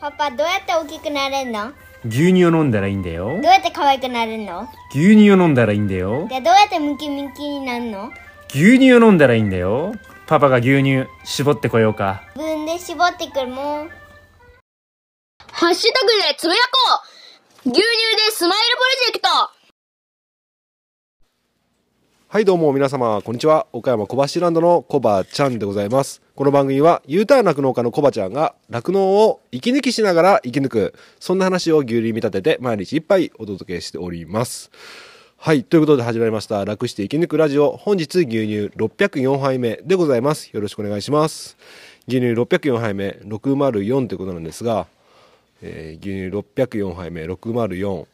パパどうやって大きくなれるの？牛乳を飲んだらいいんだよ。どうやって可愛くなるの？牛乳を飲んだらいいんだよ。でどうやってムキムキになるの？牛乳を飲んだらいいんだよ。パパが牛乳絞ってこようか。自分で絞ってくるもん。ハッシュタグでつぶやこう。牛乳でスマイルプロジェクトはいどうも皆様こんにちは。岡山小橋ランドのコバちゃんでございます。この番組は U ターン酪農家のコバちゃんが酪農を息抜きしながら生き抜くそんな話を牛乳見立てて毎日いっぱいお届けしております。はいということで始まりました楽して生き抜くラジオ。本日牛乳604杯目でございます。よろしくお願いします。牛乳604杯目604ということなんですが、えー牛乳604杯目604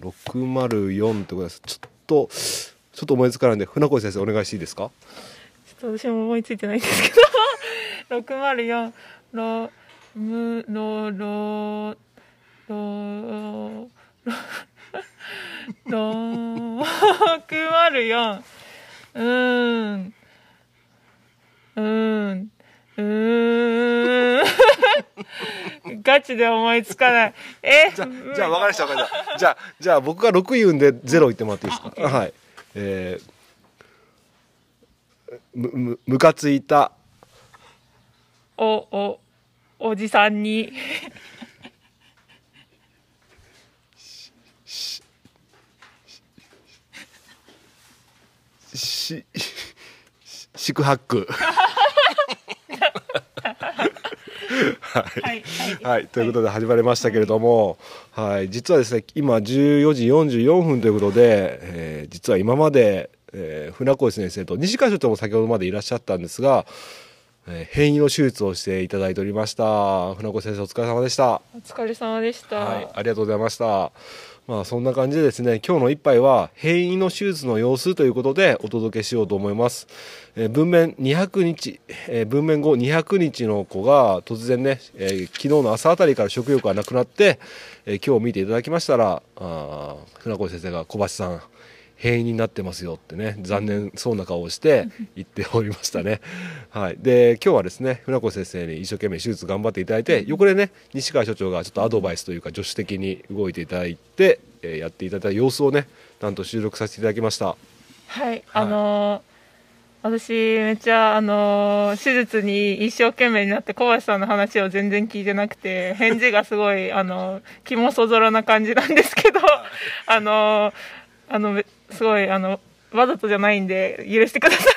604ってことです。ちょっとちょっと思いつかないんで船越先生お願いしていいですか？ちょっと私も思いついてないんですけど。604ロムロロロロ604うんうんうんガチで思いつかないえじゃじゃあ分かりました分かりましたじゃあじゃあ僕が6言うんで0言ってもらっていいですかはいえー、むむむかついたおおおじさんにし四苦八苦はいはい、ということで始まりましたけれども、はい、実はですね、今14時44分ということで、えー実は今まで、えー船越先生と西川所長も先ほどまでいらっしゃったんですが、えー変異の手術をしていただいておりました。船越先生お疲れ様でした。お疲れ様でした、はい、ありがとうございました。まあそんな感じでですね、今日の一杯は変異の手術の様子ということでお届けしようと思います。えー文面200日、えー文面後200日の子が突然ね、えー昨日の朝あたりから食欲がなくなって、えー今日見ていただきましたら、あ船越先生が小橋さん、変異になってますよってね残念そうな顔をして言っておりましたね。はい、で今日はですね船越先生に一生懸命手術頑張っていただいて横でね西川所長がちょっとアドバイスというか助手的に動いていただいて、えーやっていただいた様子をねなんと収録させていただきました。はい、あのー私めっちゃあのー手術に一生懸命になって小橋さんの話を全然聞いてなくて返事がすごいあのー気もそぞろな感じなんですけどあのーあのべすごいあのわざとじゃないんで許してください。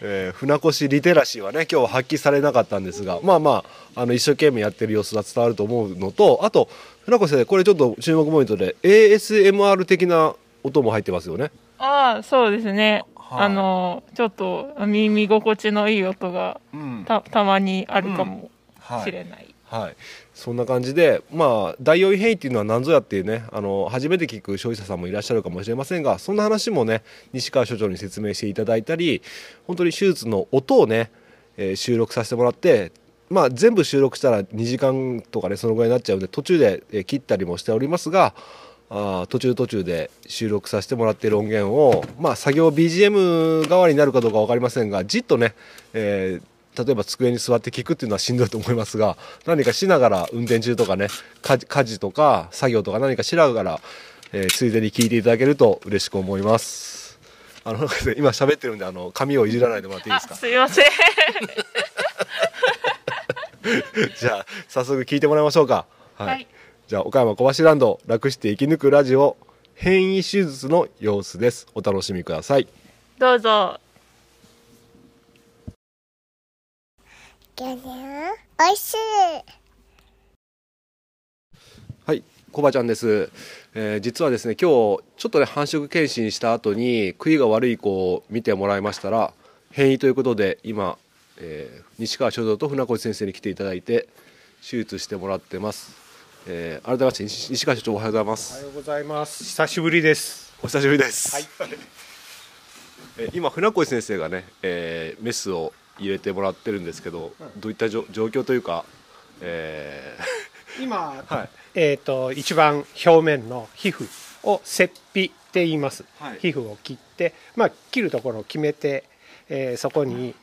えー船越リテラシーはね今日は発揮されなかったんですがまあまああの一生懸命やってる様子が伝わると思うのとあと船越先生これちょっと注目ポイントで ASMR 的な音も入ってますよね。ああそうですね、はい。あのーちょっと耳心地のいい音がうん。たたまにあるかもはい。しれない。はい、そんな感じで、まあ、第4位変異っていうのは何ぞやっていうねあの初めて聞く消費者さんもいらっしゃるかもしれませんがそんな話もね西川所長に説明していただいたり本当に手術の音をね、えー収録させてもらって、まあ、全部収録したら2時間とかねそのぐらいになっちゃうんで途中で、切ったりもしておりますがあ途中途中で収録させてもらっている音源を、まあ、作業 BGM 代わりになるかどうか分かりませんがじっとね、えー例えば机に座って聞くっていうのはしんどいと思いますが 何かしながら運転中とかね家事とか作業とか何かしながら、えーついでに聞いていただけると嬉しく思います。あの今喋ってるんであの紙をいじらないでもらっていいですか？あすいません。じゃあ早速聞いてもらいましょうか。はい、はい。じゃあ岡山小橋ランド楽して生き抜くラジオ変異手術の様子です。お楽しみください。どうぞ。牛乳おいしいはい、コバちゃんです、えー実はですね今日ちょっとね繁殖検診した後に食いが悪い子を見てもらいましたら変異ということで今、えー西川所長と船越先生に来ていただいて手術してもらってます、えー改めまして西西川所長おはようございまおはすようございます。久しぶりです。お久しぶりです、はい。えー今船越先生がね、えーメスを入れてもらってるんですけど、どういった状状況というか、え 今、ーはい。えっ、と一番表面の皮膚を切皮って言います。はい。皮膚を切って、まあ切るところを決めて、えーそこに、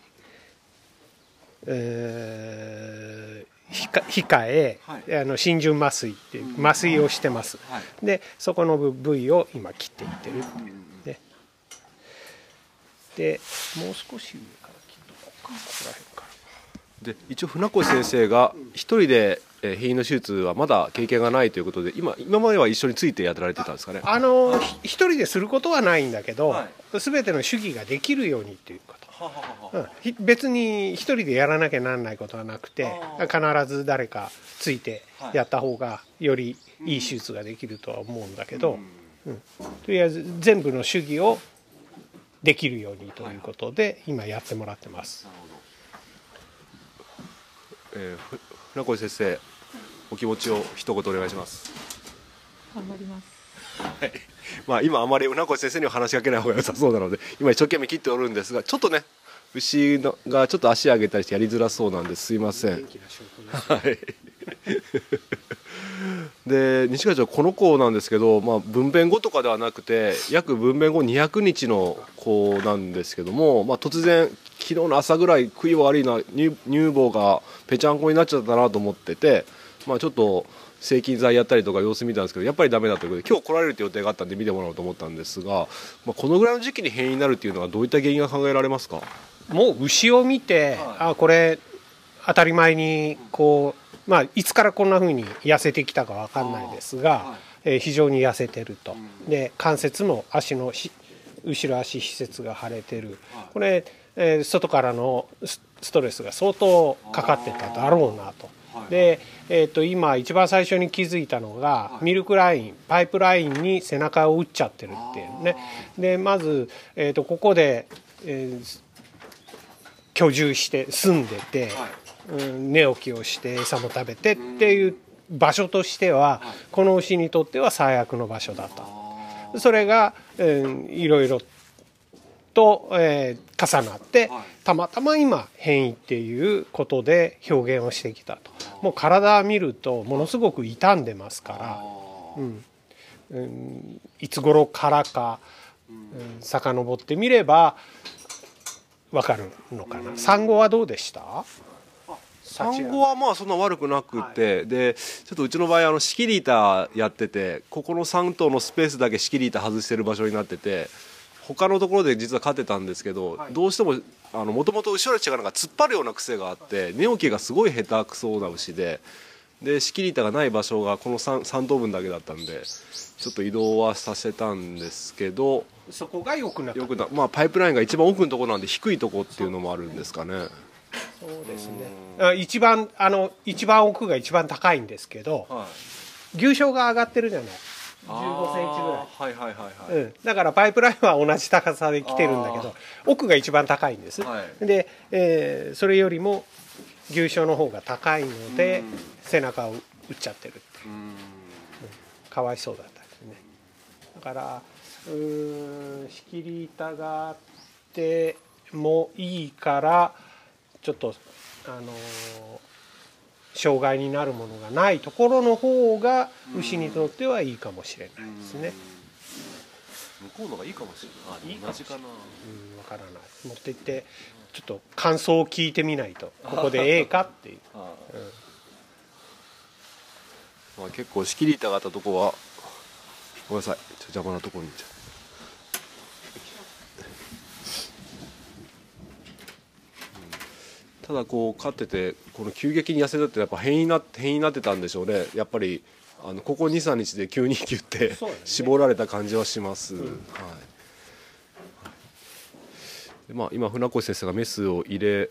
えーひか控え、はい。あの浸潤麻酔っていう麻酔をしてます、はい。でそこの部部位を今切っていってる。っていうねでもう少し。上こここら辺から。で一応船越先生が一人でえー閉院の手術はまだ経験がないということで今今までは一緒についてやられてたんですかね？あのひ一人ですることはないんだけど、は全ての手技ができるようにっていうこと。うん。ひ別に一人でやらなきゃなんないことはなくて必ず誰かついてやった方がよりいい手術ができるとは思うんだけど、うん。とりあえず全部の手技をできるようにということで今やってもらってます。えーふ船越先生お気持ちを一言お願いします。頑張ります。まあ今あまり船越先生には話しかけない方が良さそうなので今一生懸命切っておるんですがちょっとね牛のがちょっと足上げたりしてやりづらそうなんですいません。はいで西川町この子なんですけど、まあ、分娩後とかではなくて約分娩後200日の子なんですけども、まあ、突然昨日の朝ぐらい食い悪いな乳乳房がぺちゃんこになっちゃったなと思ってて、まあ、ちょっと制菌剤やったりとか様子見たんですけどやっぱりダメだということで今日来られるって予定があったんで見てもらおうと思ったんですが、まあ、このぐらいの時期に変異になるっていうのはどういった原因が考えられますか？もう牛を見て、あこれ当たり前にこう、まあ、いつからこんなふうに痩せてきたかわかんないですが、えー非常に痩せてると、で関節も足のし後ろ足施設が腫れてる、これ、えー外からのスストレスが相当かかってただろうなと。で、えー、と今一番最初に気づいたのが、ミルクラインパイプラインに背中を打っちゃってるっていうね。でまず、えー、とここで、えー居住して住んでて、うん、寝起きをして餌も食べてっていう場所としては、この牛にとっては最悪の場所だと。それが、うん、いろいろと、えー重なって、たまたま今変異っていうことで表現をしてきたと。もう体見るとものすごく傷んでますから、うん。うん、いつ頃からか、うん、遡ってみればわかるのかな。産後はどうでした？産後はまあそんな悪くなくて、でちょっとうちの場合あの仕切り板やっててここの3頭のスペースだけ仕切り板外してる場所になってて他のところで実は飼ってたんですけど、どうしてももともと後ろの血がなんか突っ張るような癖があって寝起きがすごい下手くそな牛でで仕切り板がない場所がこの 3, 3頭分だけだったんでちょっと移動はさせたんですけどそこが良くなった。よくな、まあ、パイプラインが一番奥のところなんで低いとこっていうのもあるんですかね。そうですね。あ一番あの一番奥が一番高いんですけど、はい。牛床が上がってるじゃない。15センチぐらい。はいはいはいはい、うん、だからパイプラインは同じ高さで来てるんだけど奥が一番高いんです、はい。で、えーそれよりも牛床の方が高いので背中を打っちゃってるっていう。うん。かわいそうだったですね。だからうーん仕切り板があってもいいからちょっとあのー障害になるものがないところの方が牛にとってはいいかもしれないですね。向こうのがいいかもしれない。同じかな。うん、わからない。持って行ってちょっと感想を聞いてみないとここでええかっていう。まあ結構仕切り板があったとこはごめんなさい。邪魔なところに行っちゃう。ただこう飼っててこの急激に痩せたってやっぱ変異な変異になってたんでしょうね。やっぱりあのここ23日で急にギュッてね。絞られた感じはします、はい。でまあ、今船越先生がメスを入れ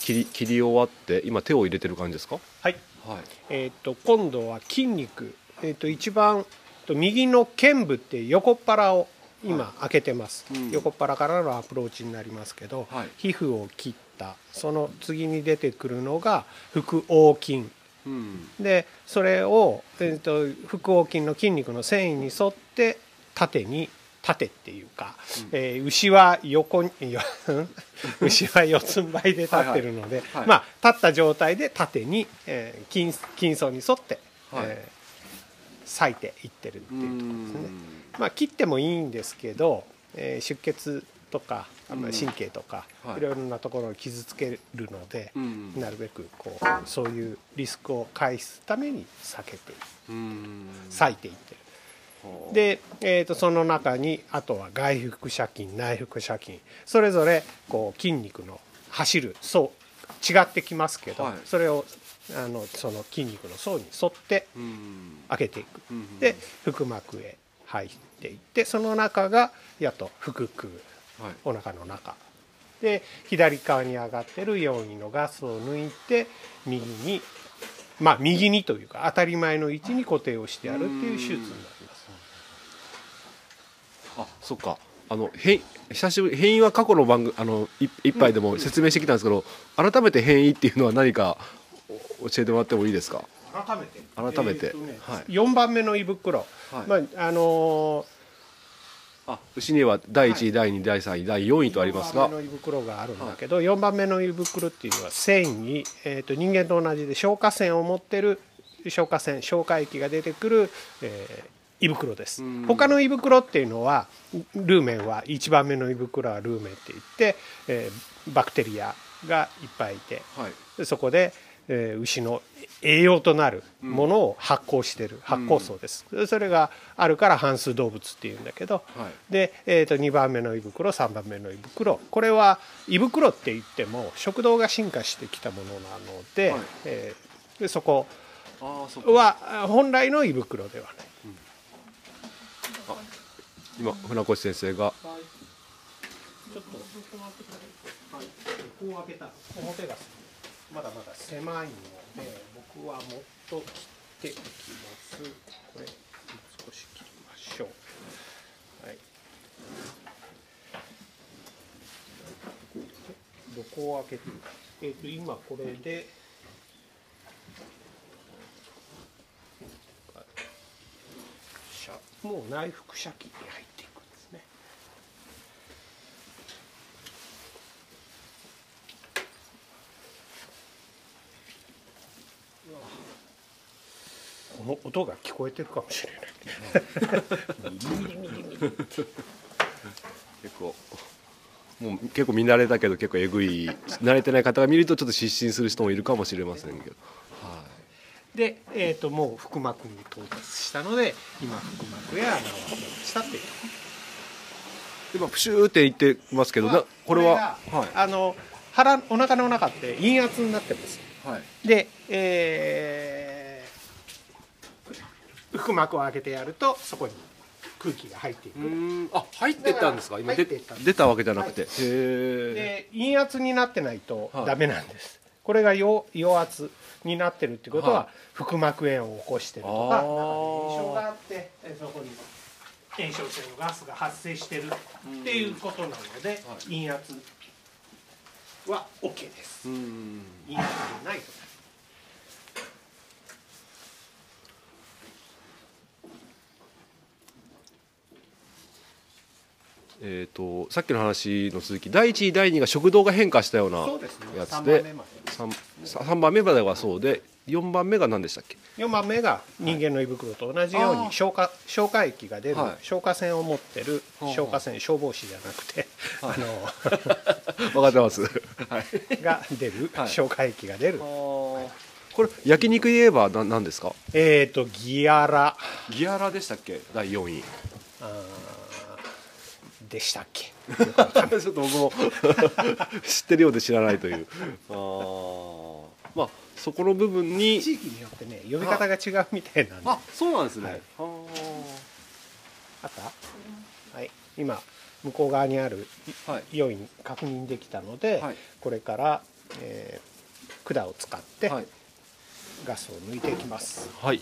切り切り終わって今手を入れてる感じですか？はい。はい。えっ、と今度は筋肉。えっ、と一番と右の剣部って横っ腹を今開けてます、うん。横っ腹からのアプローチになりますけど、はい。皮膚を切ったその次に出てくるのが腹横筋うん。でそれを、えー、と腹横筋の筋肉の繊維に沿って縦に縦っていうか、えー牛は横によ 牛は四つん這いで立ってるのではい。はい。まあ立った状態で縦に、えー筋筋層に沿って、はい。えー裂いていってるってういうところですね。ん。まあ、切ってもいいんですけど、えー出血とか神経とか、はい。い、ろいろなところを傷つけるので、うん。なるべくこうそういうリスクを回すために避けてうん。割いていってる。で、えー、とその中にあとは外腹斜筋内腹斜筋。それぞれこう筋肉の走る層違ってきますけど、はい。それをあのその筋肉の層に沿ってうん。開けていく、うんで腹膜へ入っていってその中がやっと腹腔。はい。お腹の中。で左側に上がってる4位のガスを抜いて右にまあ右にというか当たり前の位置に固定をしてやるっていう手術になります。あそっか。あの変久しぶり変異は過去の番組あのい一杯でも説明してきたんですけど、改めて変異っていうのは何かお教えてもらってもいいですか？改めて。改めてえーとねはい。4番目の胃袋、はい。まああのーあ牛には第1位、第2位第3位第4位とあります4が番目の胃袋があるんだけど、4番目の胃袋っていうのは繊維、えー、と人間と同じで消化腺を持ってる消化腺消化液が出てくる、えー胃袋です。うん。他の胃袋っていうのはルーメンは1番目の胃袋はルーメンって言って、えーバクテリアがいっぱいいてはい。でそこで、えー牛の栄養となるものを発酵してる、発酵素です、それがあるから半数動物っていうんだけど、はい。で、えー、と2番目の胃袋3番目の胃袋。これは胃袋って言っても食道が進化してきたものなので,、はい。えーでそこは本来の胃袋ではない。今船越先生が。ちょっと、はい、こう開けた。ら表がまだまだ狭いので僕はもっと切っていきます。これ少し切りましょう。はい。どこを開けてえっ、と今これでもう内腹斜筋に入っていくんですねこの音が聞こえてるかもしれない。結構もう結構見慣れたけど結構えぐい慣れてない方が見るとちょっと失神する人もいるかもしれませんけど。で、えー、ともう腹膜に到達したので今腹膜や穴を開けましたっていう。今プシューって言ってますけどなこれはこがあの腹お腹の中って陰圧になってますはいはい。で、えー腹膜を開けてやるとそこに空気が入っていく、うん。あ入ってったんですか？今で入って出たわけじゃなくて、へえで陰圧になってないとはい。ダメなんです、これが陽陽圧になってるってことは、は腹膜炎を起こしてるとか中に炎症があってえそこに炎症性のガスが発生してるっていうことなので、陰圧は OK です。うん。陰圧がないとえー、とさっきの話の続き第1位第2位が食道が変化したようなそうですね。3やつでで。3, 3番目まではそうで4番目が何でしたっけ？4番目が人間の胃袋と同じように消化消化液が出る、はい。消化腺を持ってるはあ消化腺消防士じゃなくて、あ分 かってます。はい。のが出る、はい。消化液が出る。これ焼肉で言えばな何ですか？えっ、とギアラ。ギアラでしたっけ？第4位。あーでしたっけ？ちょっと僕も 知ってるようで知らないという。あー。まあそこの部分に地域によってね呼び方が違うみたいなんで。あそうなんですね、はい。はあった？はい。今向こう側にあるあはい。要因確認できたので、はい。これから、えー管を使ってはい。ガスを抜いていきます、はい、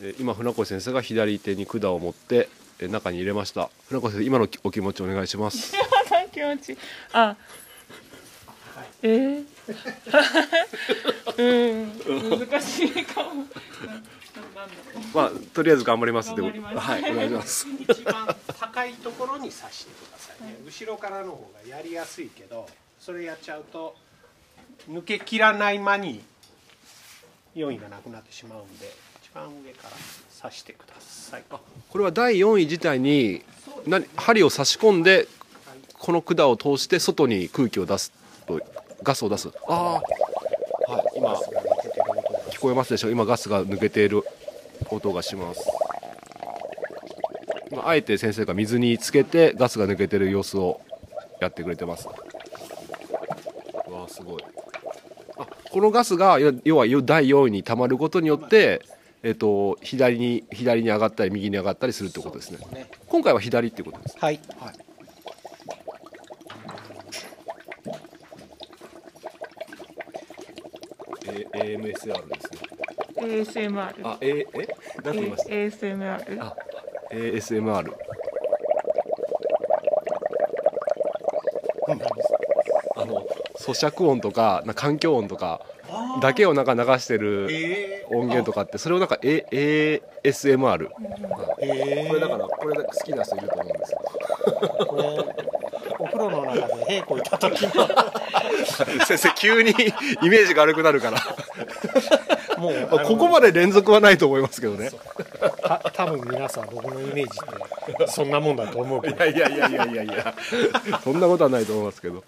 えー今船越先生が左手に管を持ってえー中に入れました。船越先生今のお気持ちお願いします。気持ち。いいあ。えー、うん難しいかも。まあとりあえず頑張ります。んで頑張ります。はいお願いします。一番高いところに刺してくださいね。後ろからの方がやりやすいけどそれやっちゃうと抜けきらない間に要因がなくなってしまうんで一番上から刺してください。これは第4位自体に何針を差し込んでこの管を通して外に空気を出すとガスを出す。ああはい今聞こえますでしょう？今ガスが抜けている音がします。今あえて先生が水につけてガスが抜けてる様子をやってくれてます。うわあすごい。あこのガスが要要は第4位に溜まることによってえっと左に左に上がったり右に上がったりするってことですね。ね。今回は左ってことですはい。え AMSR ですね。ASMR あええ？何て言いました？ASMR あ ASMR あの咀嚼音とかな環境音とかだけをなんか流してる音源とかってそれをなんか A ASMR えこれだからこれ好きな人いると思うんですよ。これお風呂の中で屁こいた時の。先生急に イメージが悪くなるから。もうここまで連続はないと思いますけどね。た多分皆さん僕のイメージってそんなもんだと思うけど。いやいやいやいやいやいや。そんなことはないと思いますけど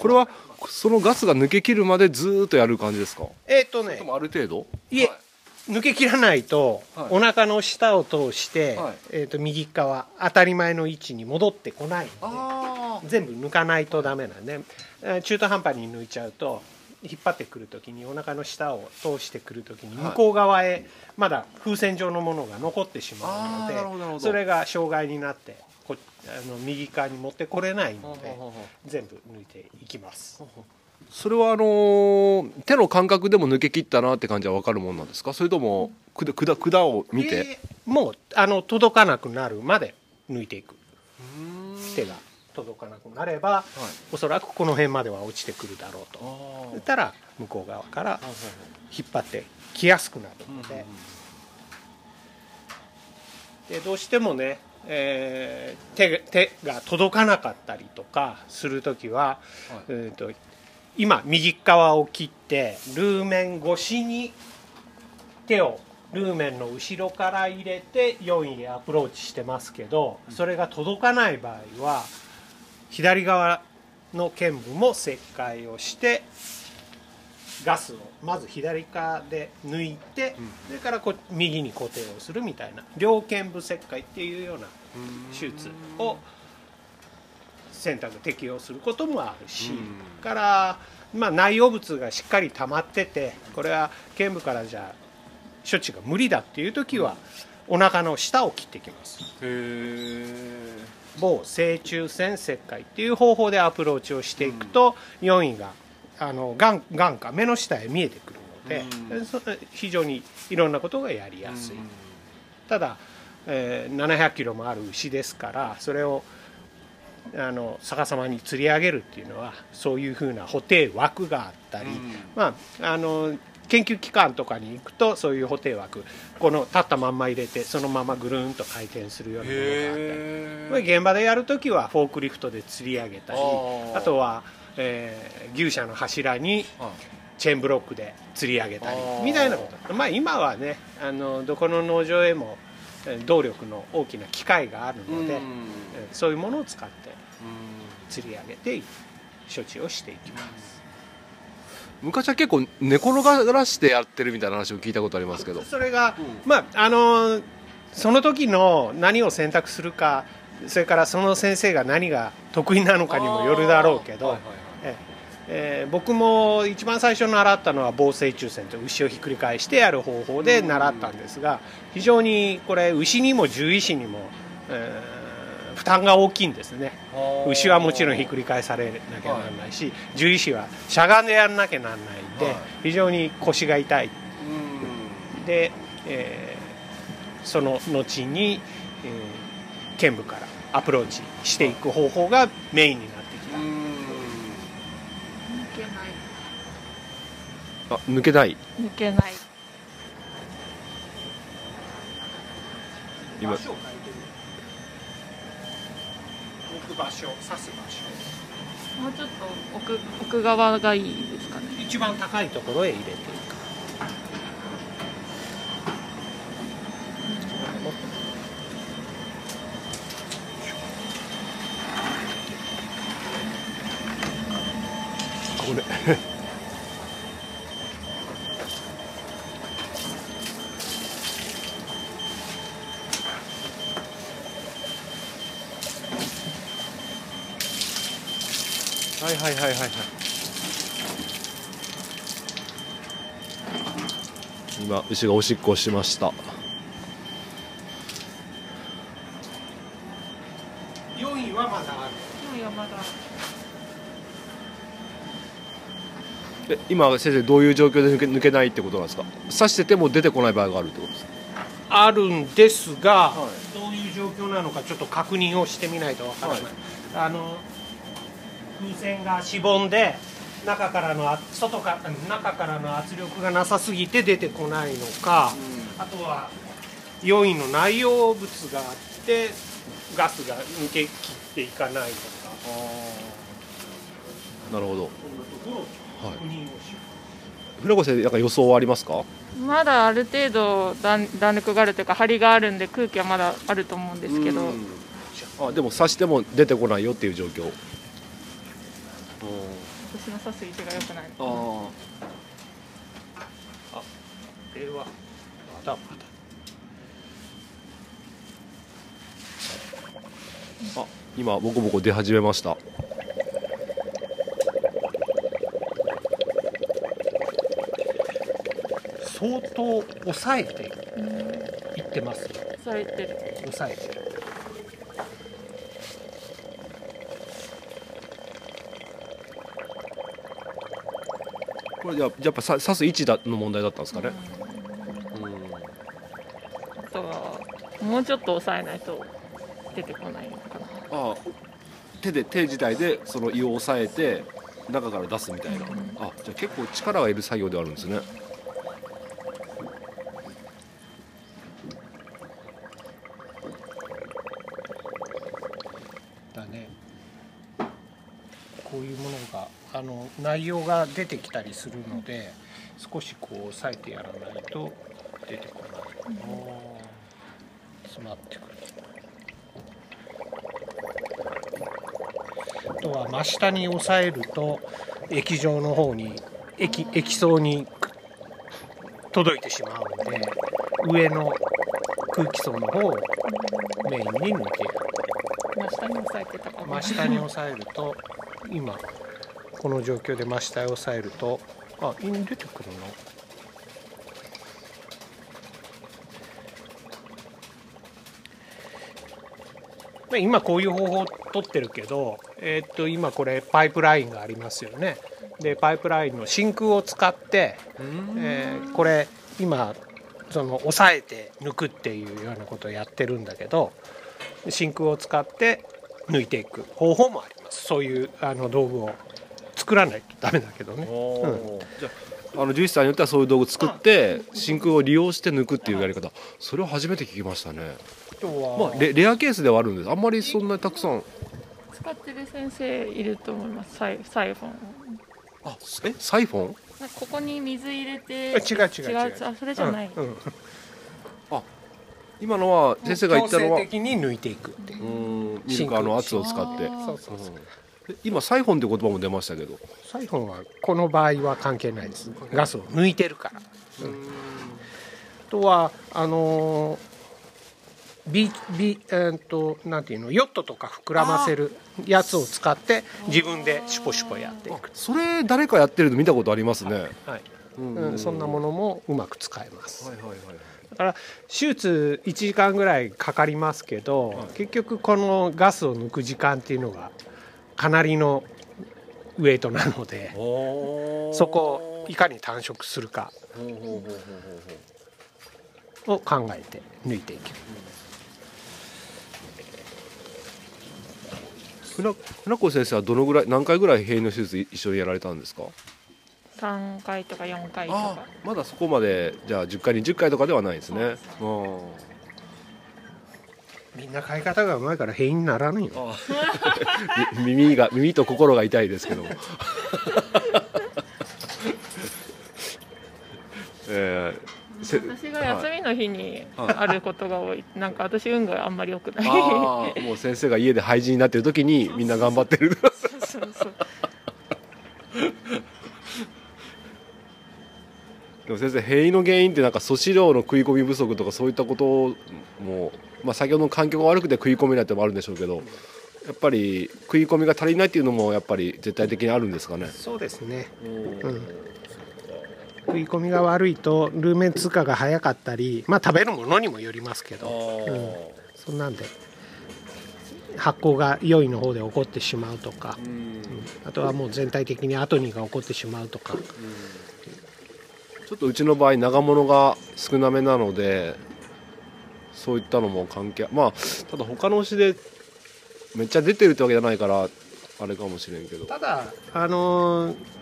これはそのガスが抜け切るまでずーっとやる感じですか？えっ、とね。ある程度？いえ、抜け切らないと、はい。お腹の下を通して、はい。えー、と右側当たり前の位置に戻ってこないのあで全部抜かないとダメなんで、えー中途半端に抜いちゃうと引っ張ってくる時にお腹の下を通してくる時にはい。向こう側へまだ風船状のものが残ってしまうのでそれが障害になってこあの右側に持ってこれないので全部抜いていきます。それはあのー手の感覚でも抜け切ったなって感じは分かるもんなんですか？それとも管管管を見て、えーもうあの届かなくなるまで抜いていく。手が届かなくなれば、おそらくこの辺までは落ちてくるだろうと。そしたら向こう側から引っ張ってきやすくなるので,、でどうしてもね、えー手手が届かなかったりとかする時は、えー、と今右側を切ってルーメン越しに手をルーメンの後ろから入れて4位へアプローチしてますけどそれが届かない場合は左側の剣部も切開をしてガスをまず左側で抜いてそれからこ右に固定をするみたいな両剣部切開っていうような手術を選択適用することもあるしから、まあ、内容物がしっかり溜まっててこれは剣部からじゃあ処置が無理だっていう時はお腹の下を切ってきます。某正中線切開っていう方法でアプローチをしていくと、4位があの眼眼下目の下へ見えてくるので、そ非常にいろんなことがやりやすい、ただ、えー700キロもある牛ですからそれをあの逆さまに釣り上げるっていうのはそういうふうな補定枠があったり、まああの研究機関とかに行くとそういう補定枠この立ったまんま入れてそのままぐるんと回転するようなものがあったり。現場でやるときはフォークリフトで釣り上げたりあとは、えー牛舎の柱にチェーンブロックで釣り上げたりみたいなこと。まあ今はねあのどこの農場へもえー動力の大きな機械があるので、えーそういうものを使って釣り上げて処置をしていきます。昔は結構寝転がらしてやってるみたいな話を聞いたことありますけど。それが、まああのその時の何を選択するかそれからその先生が何が得意なのかにもよるだろうけど、ええー僕も一番最初習ったのは防水中線と牛をひっくり返してやる方法で習ったんですが非常にこれ牛にも獣医師にも、えー負担が大きいんですね。牛はもちろんひっくり返されなきゃならないし獣医師はしゃがんでやらなきゃならないんで非常に腰が痛い。で、えーその後に、えー剣部からアプローチしていく方法がメインになっあ抜けない。抜けない。今。場所場所刺す場所。もうちょっと奥奥側がいいですかね。一番高いところへ入れていく。ここれはいはいはいはいはい。今牛がおしっこをしました。4位はまだある。いやまだえ今先生どういう状況で抜け抜けないってことなんですか？刺してても出てこない場合があるってことですか？あるんですが、どういう状況なのかちょっと確認をしてみないとわからない、あの風船がしぼんで中からのあ外から中からの圧力がなさすぎて出てこないのか、あとは要因の内容物があってガスが抜けきっていかないのか。なるほど。そんなところを確認をし船越なんか予想はありますか？まだある程度弾弾力があるというか張りがあるんで空気はまだあると思うんですけど、あでも刺しても出てこないよっていう状況私の刺す位置が良くない。あではまだまだあ今ボコボコ出始めました。相当抑えていってますそう言ってる。抑えてるこれじゃあやっぱさ刺す位置だの問題だったんですかね、あとはもうちょっと抑えないと出てこないのかな。あ手で手自体でその胃を押さえて中から出すみたいな、あじゃあ結構力がいる作業ではあるんですねだねこういうものがあの内容が出てきたりするので少しこう押さえてやらないと出てこない、詰まってくる。あとは真下に押さえると液状の方に液液層に届いてしまうので上の空気層の方をメインに抜ける。真下に押さえてたかも。真下に押さえると今この状況で真下に押さえるとあイン出てくるの？まあ今こういう方法を取ってるけど、えーっと今これパイプラインがありますよね。でパイプラインの真空を使って、えーこれ今その押さえて抜くっていうようなことをやってるんだけど真空を使って抜いていく方法もあります。そういうあの道具を作らないとダメだけどね、ああの獣医師さんによってはそういう道具作って真空を利用して抜くっていうやり方。それを初めて聞きましたね。まあレレアケースではあるんです。あんまりそんなにたくさん。使ってる先生いると思います。サイサイフォン。あえ？サイフォン？ここに水入れて違う違う違う。あそれじゃない、うん。うん。今のは先生が言ったのは強制的に抜いていくっていう。う、んミルカーの圧を使って。そうそうそう。え今サイフォンって言葉も出ましたけど。サイフォンはこの場合は関係ないです。ガスを抜いてるから、うん。あとはあのービビえーっとなんていうの？ヨットとか膨らませるやつを使って自分でシュポシュポやっていく、それ誰かやってるの見たことありますね。はい。うんうん、そんなものもうまく使えます。はいはいはいだから手術1時間ぐらいかかりますけど、結局このガスを抜く時間っていうのがかなりのウエイトなのでそこをいかに短縮するかを考えて抜いていける。船船越先生はどのぐらい何回ぐらい閉院の手術一緒にやられたんですか？3回とか4回とあかまだそこまでじゃあ10回20回とかではないですね。うんみんな買い方がうまいから変にならないよみ 耳が耳と心が痛いですけども。えーせ私が休みの日にあることが多い、なんか私運があんまり良くない。もう先生が家で廃人になってる時にみんな頑張ってる。そうそうでも先生閉院の原因ってなんか素子量の食い込み不足とかそういったことも、まあ、先ほどの環境が悪くて食い込めないってのもあるんでしょうけどやっぱり食い込みが足りないっていうのもやっぱり絶対的にあるんですかね？そうですね、うん、食い込みが悪いとルーメン通過が早かったりまあ食べるものにもよりますけど、うん、そんなんで発酵が良いの方で起こってしまうとか、うん。あとはもう全体的にアトニーが起こってしまうとか、ちょっとうちの場合長物が少なめなのでそういったのも関係まあただ他の牛でめっちゃ出てるってわけじゃないからあれかもしれんけど。ただあのー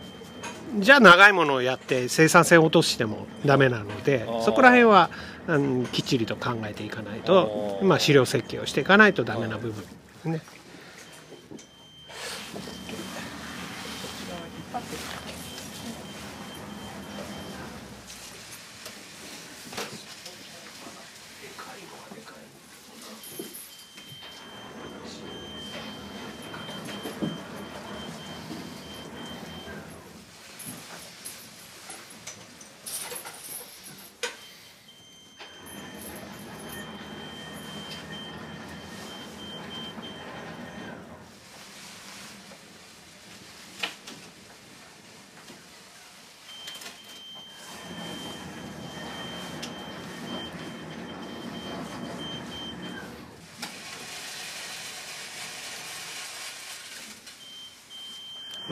じゃあ長いものをやって生産性を落としてもダメなのでそこら辺は、うん、きっちりと考えていかないと、まあ、飼料設計をしていかないとダメな部分ですね。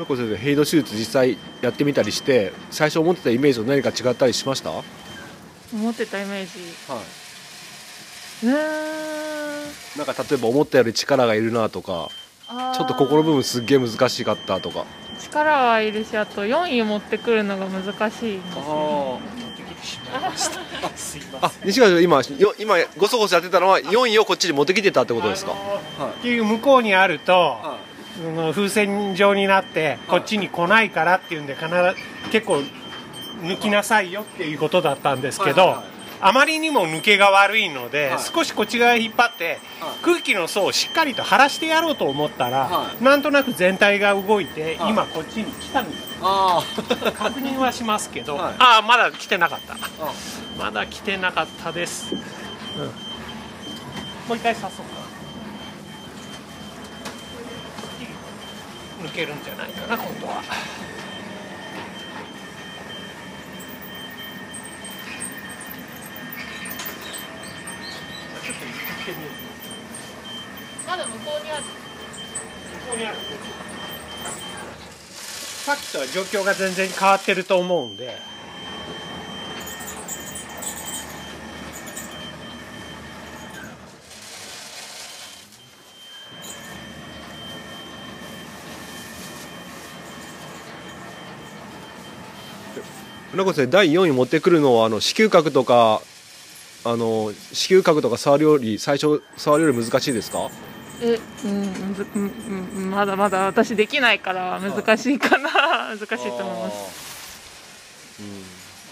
村子先生ヘイド手術実際やってみたりして最初思ってたイメージと何か違ったりしました？はい思ってたイメージ。うーん。なんか例えば思ったより力がいるなとかちょっとここの部分すっげえ難しかったとか。力はいるしあと4位持ってくるのが難しいんですよあ 西川さん今よ今ごそごそやってたのは4位をこっちに持ってきてたってことですか、っていう向こうにあると、その風船状になってこっちに来ないからっていうんで必ず結構抜きなさいよっていうことだったんですけど、あまりにも抜けが悪いので、はい。少しこっち側へ引っ張って、空気の層をしっかりと張らしてやろうと思ったら、はい。なんとなく全体が動いて、はい。今こっちに来たみたいあな確認はしますけど、はい。ああまだ来てなかった。あまだ来てなかったです、うん、もう一回刺そうか抜けるんじゃないかな今度は。ちょっと行ってみようまだ向こうにある。ここにある。さっきとは状況が全然変わってると思うんで船越先生第4位持ってくるのはあの子宮角とかあの子宮角とか触るより最初触るより難しいですか？えうんむずうんうんまだまだ私できないから難しいかな。難しいと思います。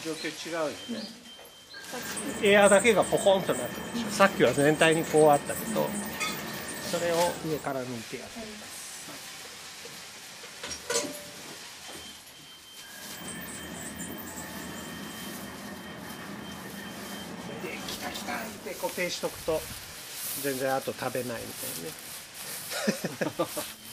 状況違うよね。エアだけがポコンとなってるでしょ。さっきは全体にこうあったけどそれを上から抜いてやる。できたきたって固定しとくと全然あと食べないみたいなね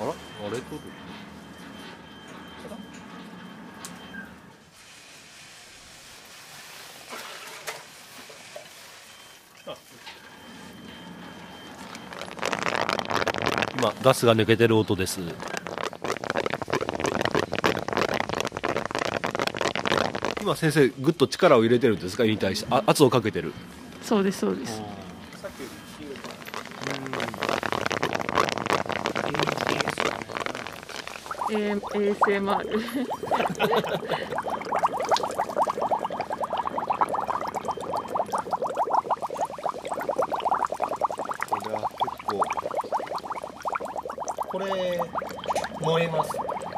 あらあれ取る今ガスが抜けてる音です。今先生ぐっと力を入れてるんですか？胃に対して。あ圧をかけてる。そうですそうです。えー、ASMR これは結構これ燃えます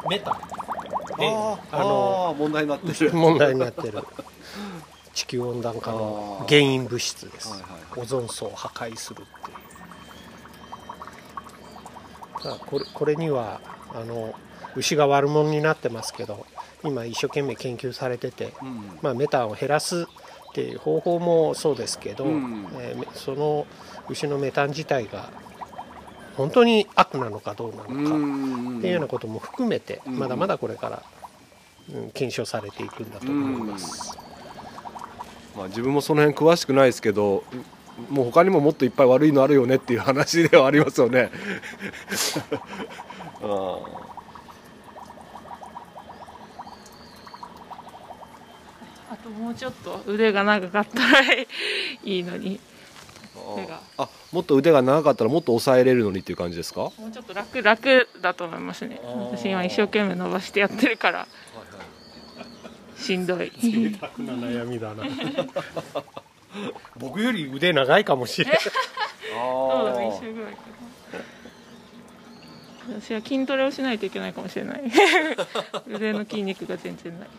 メタンでああのあー問題になってる。問題になってる。地球温暖化の原因物質です、はいはいはい。オゾン層を破壊するっていう。ただこれこれにはあの牛が悪者になってますけど今一生懸命研究されてて、まあ、メタンを減らすっていう方法もそうですけど、うん。えーめその牛のメタン自体が本当に悪なのかどうなのか、っていうようなことも含めてん。まだまだこれから、うん検証されていくんだと思います。まあ、自分もその辺詳しくないですけどもう他にももっといっぱい悪いのあるよねっていう話ではありますよね。ああ。ともうちょっと腕が長かったらいいのに。あもっと腕が長かったらもっと抑えれるのにっていう感じですか？もうちょっと楽楽だと思いますね。私今一生懸命伸ばしてやってるからしんどい。贅沢な悩みだな。僕より腕長いかもしれないそうだね一緒ぐらいかな。私は筋トレをしないといけないかもしれない。腕の筋肉が全然ない。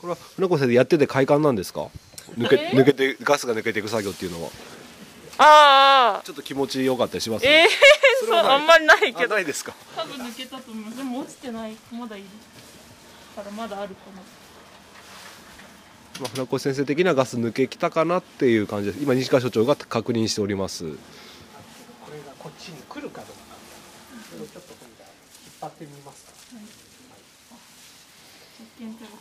これは船越先生やってて快感なんですか？抜けえ抜けてガスが抜けていく作業っていうのはああちょっと気持ちよかったりします？ええそうそれはない。あんまりないけあどないですか？多分抜けたと思います。でも落ちてないまだいるからまだあるかなまあ、船越先生的にはガス抜けきたかなっていう感じです。今西川所長が確認しております。これがこっちに来るかどうか。それをちょっと今度引っ張ってみますか。実験手袋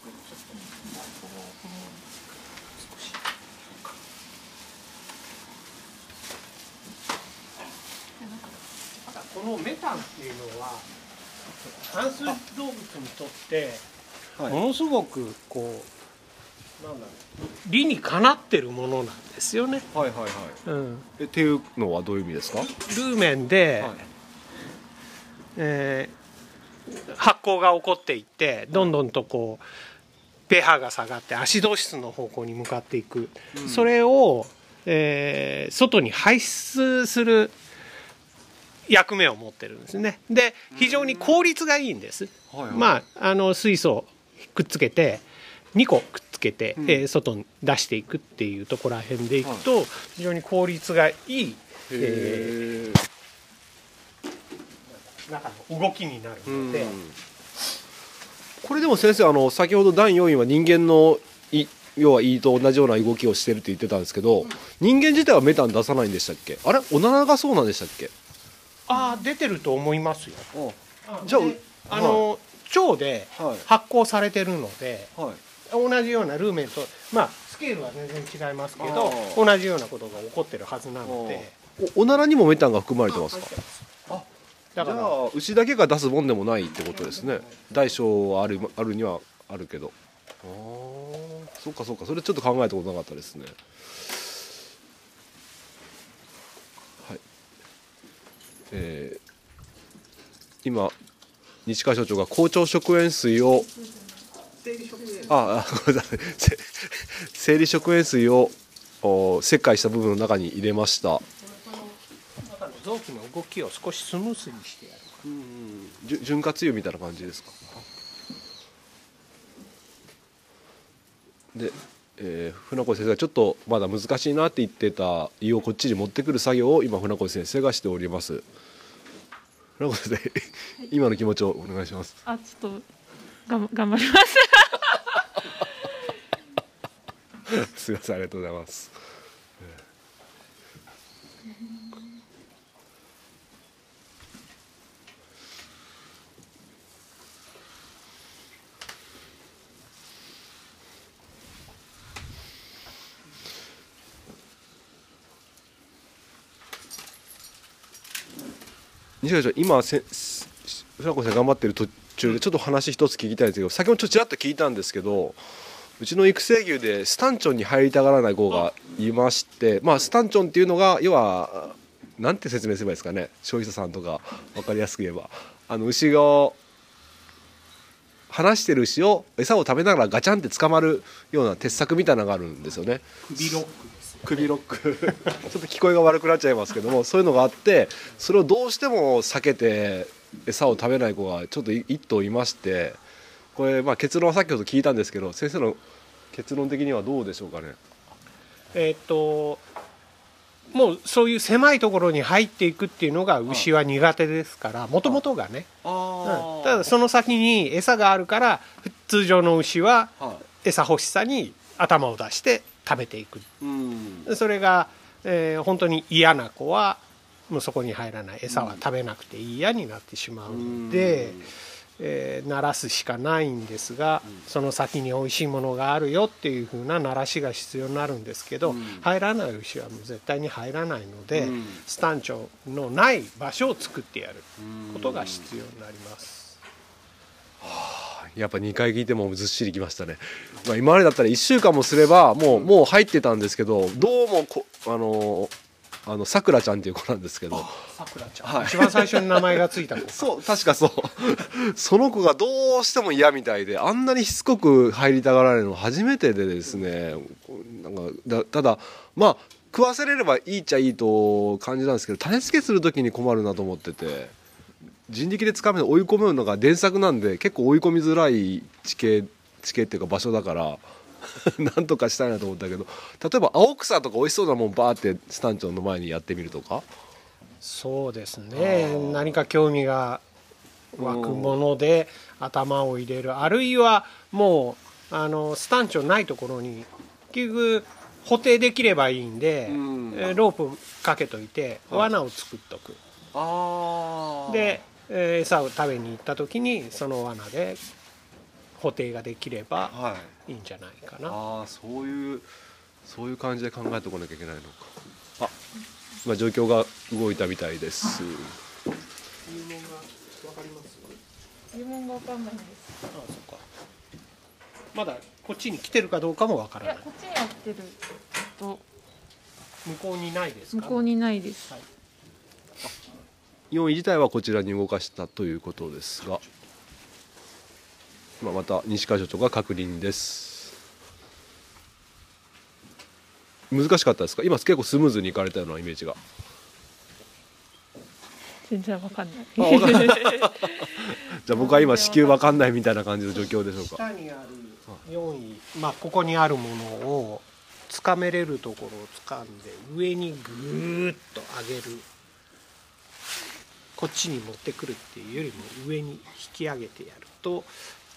このメタンっていうのは反数動物にとってはいものすごくこう。なんだろう。理にかなってるものなんですよね、はいはいはいう。ん、えっていう。のはどう。いう。意味ですかルーメンで、はいえー発酵が起こっていってどんどんとこう。pH が下がってアシド質の方向に向かっていく、それを、えー外に排出する役目を持ってるんですね。で非常に効率がいいんです、はいはい。まああの水素をくっつけて2個くっつけて、えー外に出していくっていうところら辺でいくと、非常に効率がいい、えー中の動きになるので、これでも先生あの先ほど第4位は人間のい要は胃と同じような動きをしてるって言ってたんですけど人間自体はメタン出さないんでしたっけ？あれ？おならがそうなんでしたっけ？ああ出てると思いますよ。じゃあであの、腸ではい。発酵されてるのではい。同じようなルーメンとまあスケールは全然違いますけど同じようなことが起こってるはずなので。おおならにもメタンが含まれてますか？あだからじゃあ牛だけが出すもんでもないってことですね。大小はあるあるにはあるけど。ああそうかそうか。それちょっと考えたことなかったですねはいえー今西川所長が校長食塩水をああごめんなさい。せ生理食塩水をお切開した部分の中に入れました。中の臓器の動きを少しスムースにしてやるじゅ潤滑油みたいな感じですか？で、えー船越先生がちょっとまだ難しいなって言ってた胃をこっちに持ってくる作業を今船越先生がしております船越先生今の気持ちをお願いします。あちょっとがん頑張ります。すいませんありがとうございます西川さん今船越さん頑張ってる途中でちょっと話一つ聞きたいんですけど先ほどちょっとちらっと聞いたんですけどうちの育成牛でスタンチョンに入りたがらない子がいましてまあスタンチョンっていうのが要はなんて説明すればいいですかね消費者さんとか分かりやすく言えば。あの牛が話してる牛を餌を食べながらガチャンって捕まるような鉄柵みたいなのがあるんですよね。首ロック首ロック。ちょっと聞こえが悪くなっちゃいますけどもそういうのがあってそれをどうしても避けて餌を食べない子がちょっと一頭いましてこれまあ結論は先ほど聞いたんですけど先生の結論的にはどうでしょうかね？えーっともうそういう狭いところに入っていくっていうのが牛は苦手ですからもともとがね、うん。ただその先に餌があるから通常の牛は餌欲しさに頭を出して食べていく。うん。それが、えー本当に嫌な子はもうそこに入らない。餌は食べなくて嫌になってしまうので、えー鳴らすしかないんですが、その先に美味しいものがあるよっていう風な鳴らしが必要になるんですけど、入らない牛はもう絶対に入らないので、スタンチョのない場所を作ってやることが必要になります。やっぱ2回聞いてもずっしりきましたね、まあ、今までだったら1週間もすればもうもう入ってたんですけどどうもこあのあのさくらちゃんっていう子なんですけど。さくらちゃん、一番最初に名前がついた子 そう確かそう。その子がどうしても嫌みたいであんなにしつこく入りたがられるの初めてでですね。なんかだただまあ食わせれればいいっちゃいいと感じなんですけど種付けする時に困るなと思ってて人力で掴め追い込むのが電作なんで結構追い込みづらい地形地形っていうか場所だから なんとかしたいなと思ったけど例えば青草とか美味しそうなもんバーってスタンチョンの前にやってみるとか？そうですね。何か興味が湧くもので頭を入れる。あるいはもうあのスタンチョンないところに結局固定できればいいんで、ん。えーロープかけといて罠を作っとく、あで、えー餌を食べに行った時にその罠で固定ができればはい。いいんじゃないかな、ああそういうそういう感じで考えておかなきゃいけないのか。あ今状況が動いたみたいです。疑問がわかんないんです。ああそっか。まだこっちに来てるかどうかもわかいらない。やこっちには来てる。と向こうにないですか？向こうにないです4位自体はこちらに動かしたということですが今また西川所長が確認です難しかったですか今結構スムーズにいかれたようなイメージが全然わかんないじゃあ僕は今至急わかんないみたいな感じの状況でしょうか下にある4位、まあ、ここにあるものをつかめれるところを掴んで上にぐーっと上げるこっちに持ってくるっていうよりも上に引き上げてやると、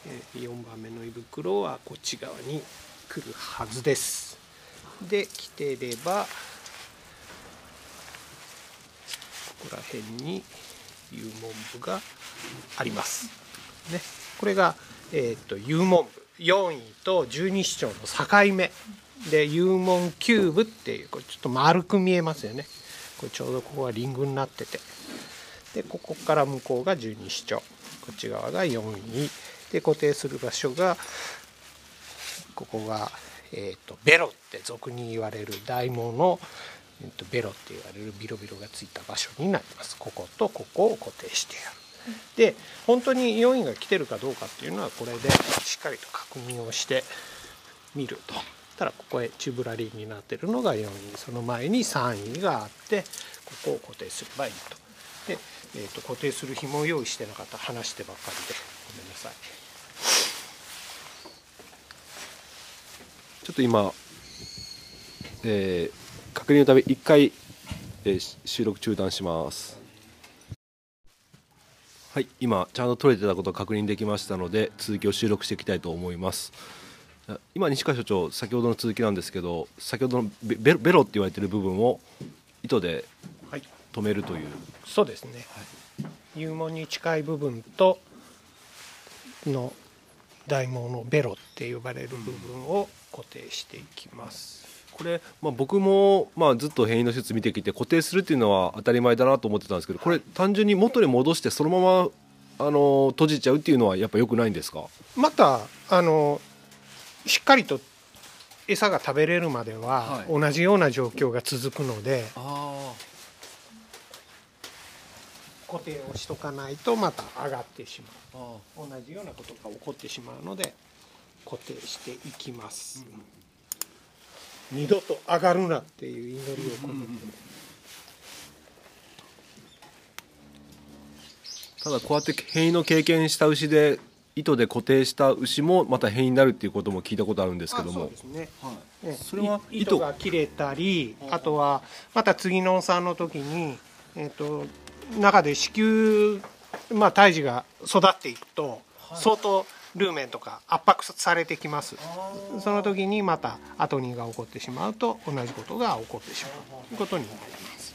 え4番目の胃袋はこっち側に来るはずです。で来てればここら辺に幽門部があります。ね、これが、えー、と幽門部4位と十二指腸の境目。で幽門キューブっていうこれちょっと丸く見えますよね。これちょうどここがリングになってて。でここから向こうが十二指腸こっち側が4位。で固定する場所がここが、えー、とベロって俗に言われる大門の、えー、とベロって言われるビロビロがついた場所になります。こことここを固定してやる。で本当に4位が来てるかどうかっていうのはこれでしっかりと確認をしてみると。たらここへチューブラリーになってるのが4位。その前に3位があってここを固定すればいいと。で、えー、と固定する紐を用意してなかった。話してばっかりで。ごめんなさい。ちょっと今、えー確認のため一回、えー収録中断します。はい今ちゃんと取れてたことが確認できましたので続きを収録していきたいと思います。今西川所長先ほどの続きなんですけど先ほどのベロって言われてる部分を糸で止めるという。そうですね、幽門に近い部分との大門のベロって呼ばれる部分を固定していきます、これ、まあ、僕も、まあ、ずっと変異の施設見てきて固定するっていうのは当たり前だなと思ってたんですけどこれ単純に元に戻してそのままあの閉じちゃうっていうのはやっぱ良くないんですか？またあのしっかりと餌が食べれるまでははい。同じような状況が続くので、あ固定をしとかないとまた上がってしまあう同じようなことが起こってしまうので固定していきます、二度と上がるなっていう祈りを込めて、ただこうやって変異の経験した牛で糸で固定した牛もまた変異になるっていうことも聞いたことあるんですけどあそうもですね。はい。えそれはい糸が切れたりあとはまた次の産の時に、えっと中で子宮、まあ、胎児が育っていくと相当ルーメンとか圧迫されてきます。その時にまたアトニーが起こってしまうと同じことが起こってしまうということになります。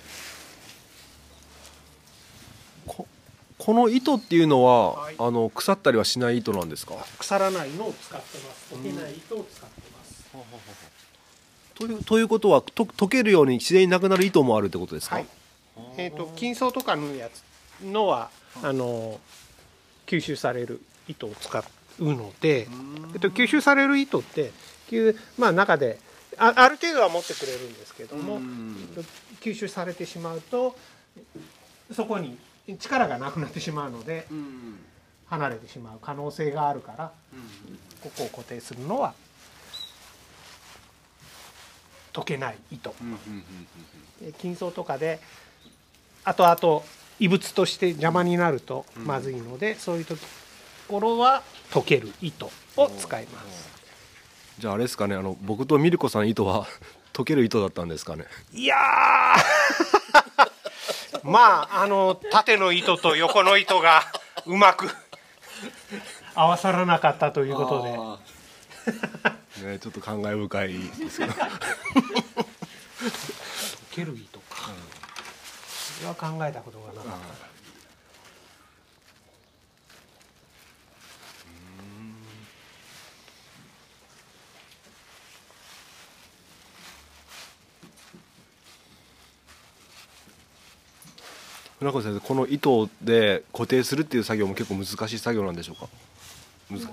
ここの糸っていうのは、はい。あの腐ったりはしない糸なんですか？腐らないのを使ってます。溶けない糸を使ってます、というということはと溶けるように自然になくなる糸もあるってことですか、はいえー、と金層とかのやつのはあの吸収される糸を使うので、えっと、吸収される糸って吸まあ中であある程度は持ってくれるんですけども、えっと吸収されてしまうとそこに力がなくなってしまうので離れてしまう可能性があるから、ここを固定するのは溶けない糸。で金層とかで後々異物として邪魔になるとまずいので、そういうところは溶ける糸を使います。じゃああれですかねあの僕とミルコさん糸は 溶ける糸だったんですかね？いやー！まああの縦の糸と横の糸が うまく合わさらなかったということで。ねちょっと感慨深いですけど。溶ける糸か、それは考えたことがなかった。船越先生この糸で固定するっていう作業も結構難しい作業なんでしょうか？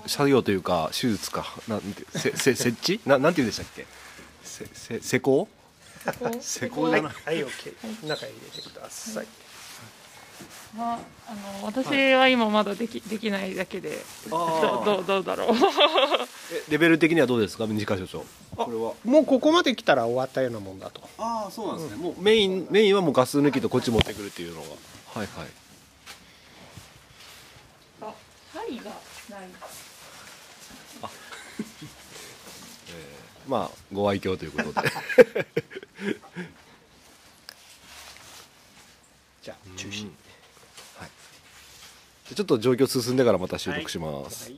作業というか手術か。なんてせせ設置？ななんて言うんでしたっけ？せせ施工？施工じはい、ゃない、はい OK 中へ入れてください。まあ、あの私は今まだできできないだけでどどうどうだろう。えレベル的にはどうですか？西川所長これは。もうここまで来たら終わったようなもんだと。ああそうなんですね、もうメインメインはもうガス抜きとこっち持ってくるっていうのが。はいはい。あ針がない。まあご愛嬌ということで じゃあ中心ちょっと状況進んでからまた収録します、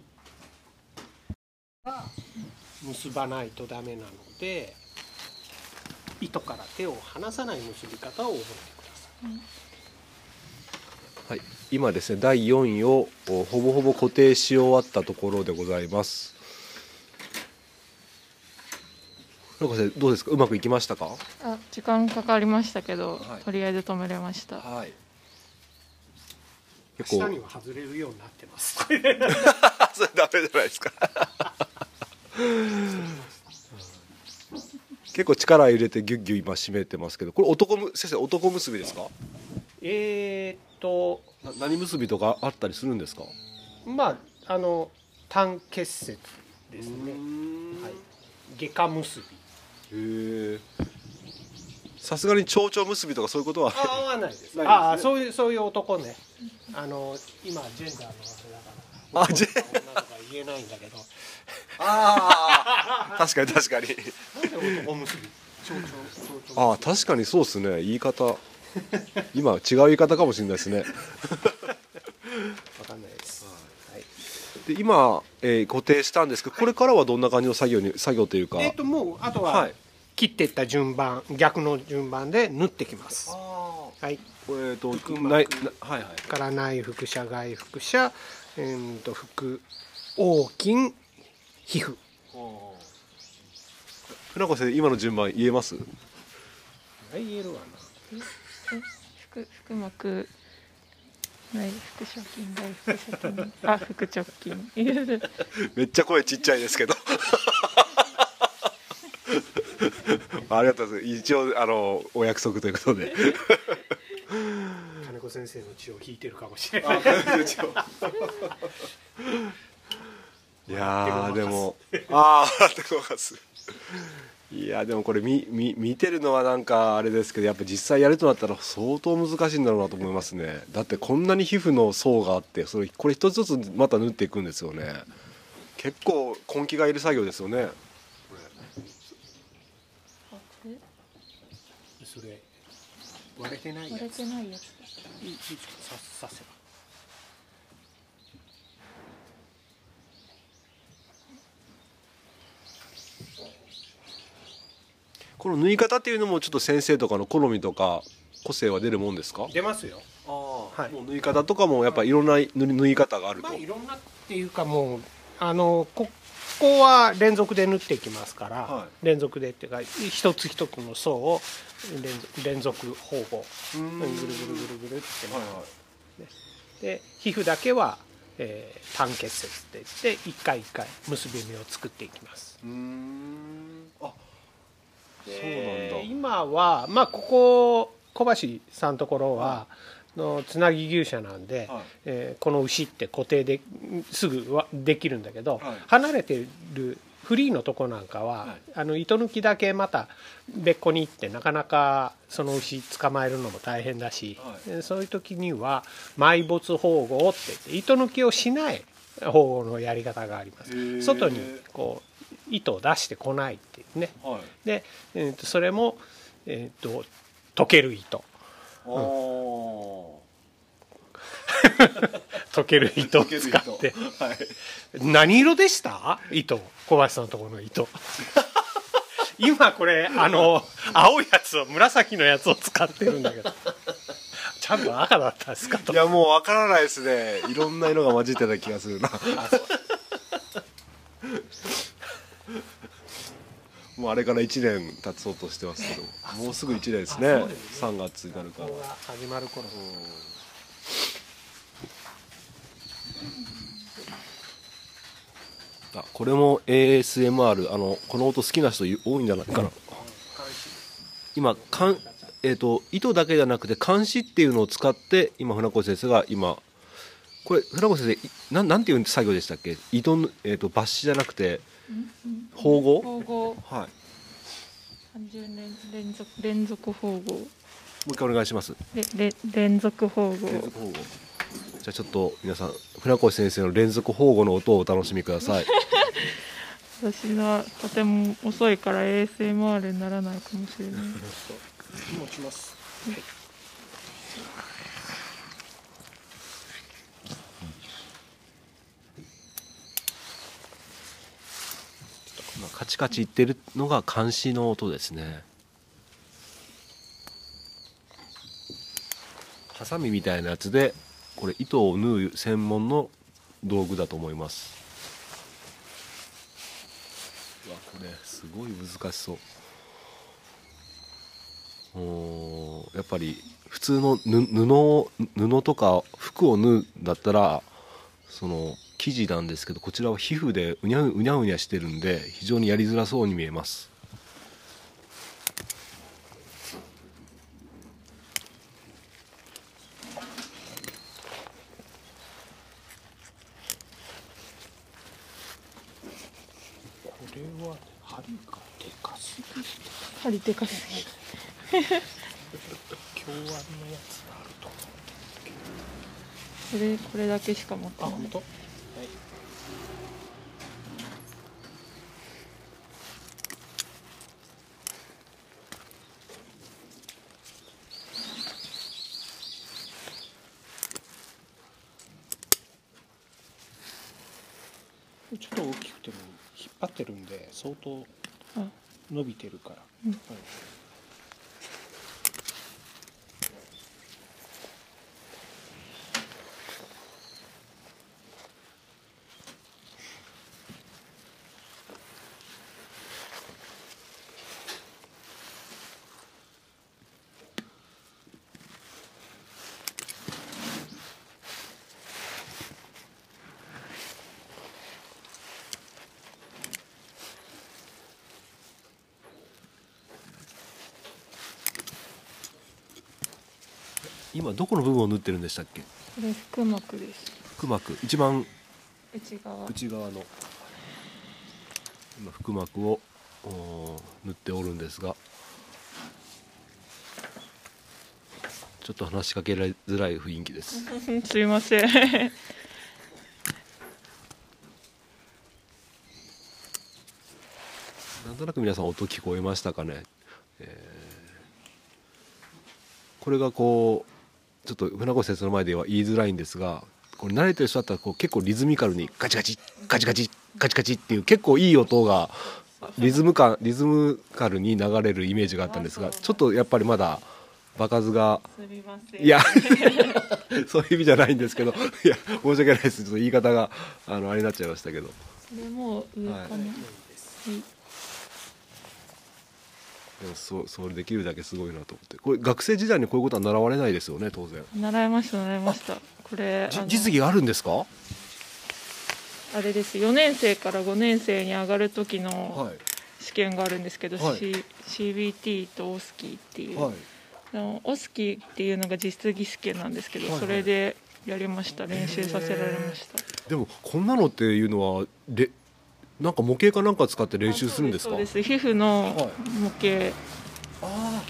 結ばないとダメなので糸から手を離さない結び方を覚えてください。はい、今ですね第4位をおほぼほぼ固定し終わったところでございますなんか先生どうですか？うまくいきましたか？あ時間かかりましたけど、はい。とりあえず止めれました。はい。結構下には外れるようになってます。それダメじゃないですか。結構力入れてギュッギュッ今締めてますけどこれ男む先生男結びですか？えーっとな何結びとかあったりするんですか？まああの単結節ですね。はい。外科結びへえさすがに蝶々結びとかそういうことは？あ合わないです。ないですね。ああそういうそういう男ね。あの今ジェンダーのあれだから。あジェ女とか言えないんだけど。ああ 確かに確かに。なんで男結び蝶々蝶々ああ確かにそうですね。言い方。今違う言い方かもしれないですね。わかんないで今、えー固定したんですけどこれからはどんな感じの作業に作業というか、えっともうあとははい。切っていった順番逆の順番で縫ってきます。はい。えっ、と腹ないはいはい。から内腹斜外腹斜えーと腹横筋皮膚船越先生今の順番言えますはい言えるわな腹腹膜内腹斜筋外腹斜筋あ腹直筋めっちゃ声ちっちゃいですけど。ありがとうございます。一応あのお約束ということで。金子先生の血を引いてるかもしれない。いやーでも。ああ手ごわすいやでもこれ見見見てるのはなんかあれですけどやっぱ実際やるとなったら相当難しいんだろうなと思いますね。だってこんなに皮膚の層があってそれこれ一つずつまた縫っていくんですよね。結構根気がいる作業ですよね。それ。割れてないや割れつてないやついいいいささせこの縫い方っていうのもちょっと先生とかの好みとか個性は出るもんですか？出ますよ。ああ、はい。もう縫い方とかもやっぱいろんな縫い縫い方があると、まあいろんなっていうかもうあのこここは連続で縫っていきますから、は連続でっていうか一つ一つの層を連続連続方法。ぐるぐるぐるぐるぐるってね、はいはい。で皮膚だけは、えー単結節って言って一回一回結び目を作っていきます。うーん。あでそうなんだ。今はまあここ小橋さんのところは、のつなぎ牛舎なんで、はい。えーこの牛って固定ですぐはできるんだけど、はい。離れてるフリーのとこなんかは、はい。あの糸抜きだけまた別個に行ってなかなかその牛捕まえるのも大変だし、はい。でそういう時には埋没保護って言って糸抜きをしない保護のやり方があります。外にこう糸を出してこないっていうね。はい。で、えー、とそれも、えー、と溶ける糸あー。溶ける糸 を使って。はい。何色でした？糸小林さんのところの糸 今これあの青いやつを紫のやつを使ってるんだけど。ちゃんと赤だったんですかと。いやもうわからないですね。いろんな色が混じってた気がするな もうあれから1年経つそうとしてますけどもうすぐ1年ですね。3月になるから始まる頃。あこれも ASMR あのこの音好きな人多いんじゃないかな。今かん、えー、と糸だけじゃなくて監視っていうのを使って今船越先生が今これ船越先生いなんなんていう作業でしたっけ？糸の、えー、と抜歯じゃなくて縫合はい。30年連続連続縫合もう一回お願いします。れれ連続縫合連続縫合じゃあちょっと皆さん船越先生の連続縫合の音をお楽しみください。私はとても遅いから ASMR にならないかもしれない。持ちます。今カチカチいってるのが監視の音ですね。ハサミみたいなやつでこれ糸を縫う専門の道具だと思います。わこれすごい難しそう。おやっぱり普通の布を布とか服を縫うんだったらその生地なんですけどこちらは皮膚でうにゃううにゃうにゃしてるんで非常にやりづらそうに見えます。これは針がでかすぎる針でかすぎ のやつがあると思これこれだけしか持ってないあ本当はいちょっと大きくても引っ張ってるんで相当あ。伸びてるから、うん。はい今どこの部分を縫ってるんでしたっけ？これ腹膜です。腹膜。一番内側。内側の。今腹膜をおー塗っておるんですが。ちょっと話しかけられづらい雰囲気です。すいません。なんとなく皆さん音聞こえましたかね、えーこれがこうちょっと船越先生の前では言いづらいんですがこれ慣れてる人だったらこう結構リズミカルにガチガチガチガチガチガチっていう結構いい音がリズム感リズムカルに流れるイメージがあったんですがちょっとやっぱりまだ場数がいや そういう意味じゃないんですけどいや申し訳ないです。ちょっと言い方があのあれになっちゃいましたけど。これもう上かな、はい。はいでもそうそれできるだけすごいなと思って。これ学生時代にこういうことは習われないですよね当然。習いました習いました。これ実技あるんですか？あれです。4年生から5年生に上がる時のはい。試験があるんですけど、はい。C CBT とオスキーっていう、はい。あのオスキーっていうのが実技試験なんですけど、はいはい。それでやりました。練習させられました。でもこんなのっていうのはれなんか模型かなんか使って練習するんですか？皮膚の模型、ああ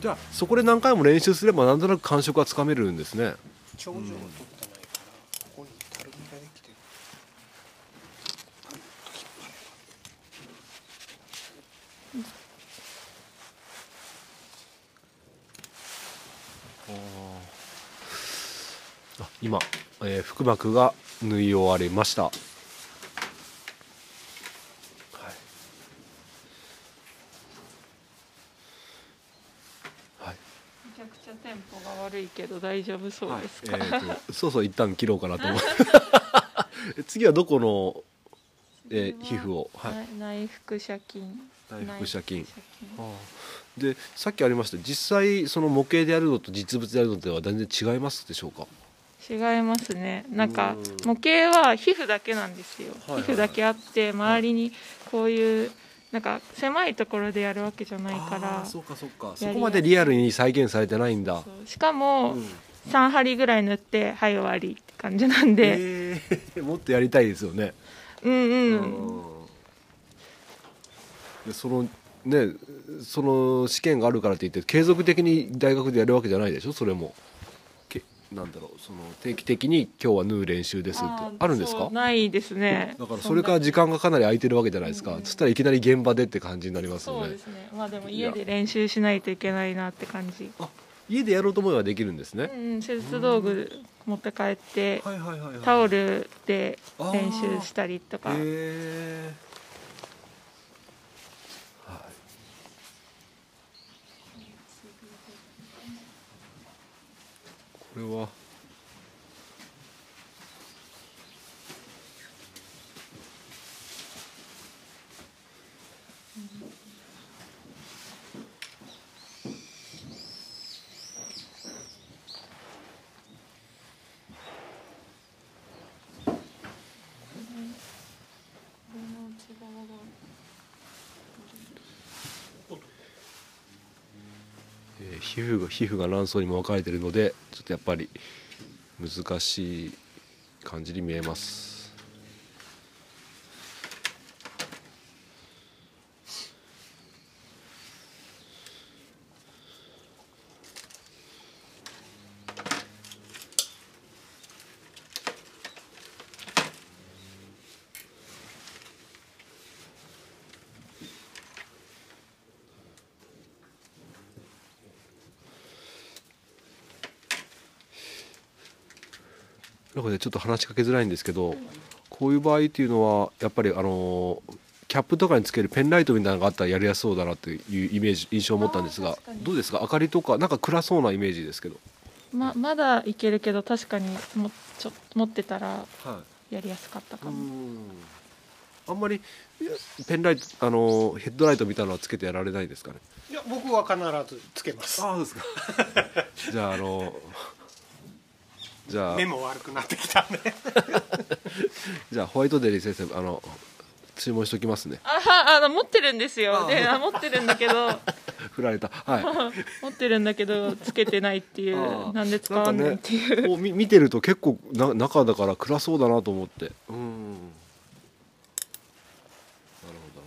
じゃあそこで何回も練習すればなんとなく感触がつかめるんですね。頂上を取ってないからここにたるみができてるあ今、えー腹膜が縫い終わりました、はい、はいめちゃくちゃテンポが悪いけど大丈夫そうですか、えーとそうそう一旦切ろうかなと思う。次はどこの、えー皮膚を、はい。内内腹斜筋。内腹斜筋。でさっきありました。実際その模型でやるのと実物でやるのでは全然違いますでしょうか？違いますね。なんかうん模型は皮膚だけなんですよ、はいはい。皮膚だけあって周りにこういうなんか狭いところでやるわけじゃないからそうかそうか。そこまでリアルに再現されてないんだ。そう。しかもうん。3針ぐらい塗ってはい終わりって感じなんで、えー もっとやりたいですよね。うんうん、うん。でそのねその試験があるからといって継続的に大学でやるわけじゃないでしょ？それも。けなんだろうその定期的に今日は縫う練習ですってーあるんですか？ないですね。だからそれから時間がかなり空いてるわけじゃないですか、そしたらいきなり現場でって感じになりますよね。そうですね。まあでも家で練習しないといけないなって感じ。あ家でやろうと思えばできるんですね、うん手術道具持って帰ってはいはいはいはいタオルで練習したりとか。へえはこれはえー皮膚が皮膚が卵巣にも分かれてるのでちょっとやっぱり難しい感じに見えます。ちょっと話しかけづらいんですけどこういう場合っていうのはやっぱりあのーキャップとかにつけるペンライトみたいなのがあったらやりやすそうだなというイメージ印象を持ったんですがどうですか？明かりとかなんか暗そうなイメージですけど、ままだいけるけど確かにもちょ持ってたらはい。やりやすかったかも、あんまりペンライトあのヘッドライトみたいなのはつけてやられないですかね？いや僕は必ずつけます。ああそうですか。じゃああのじゃあ。目も悪くなってきたんで じゃあホワイトデリー先生あの注文しときますね。あはあの持ってるんですよ。であ持ってるんだけど。振られた。はい。持ってるんだけどつけてないっていあうーなんで使わないっていう、ねこうみ見てると結構な中だから暗そうだなと思って。うんなるほど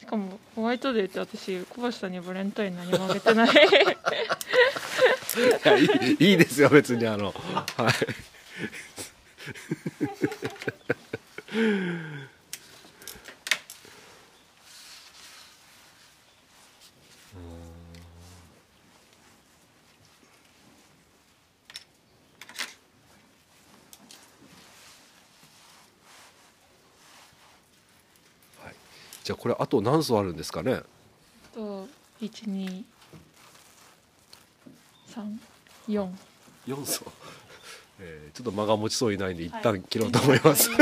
しかもホワイトデーって私小橋さんにバレンタイン何もあげてない。いいいいいですよ別にあの。はい。じゃあこれあと何層あるんですかね？と1234 4層、えーちょっと間が持ちそうにないんで一旦切ろうと思います、す い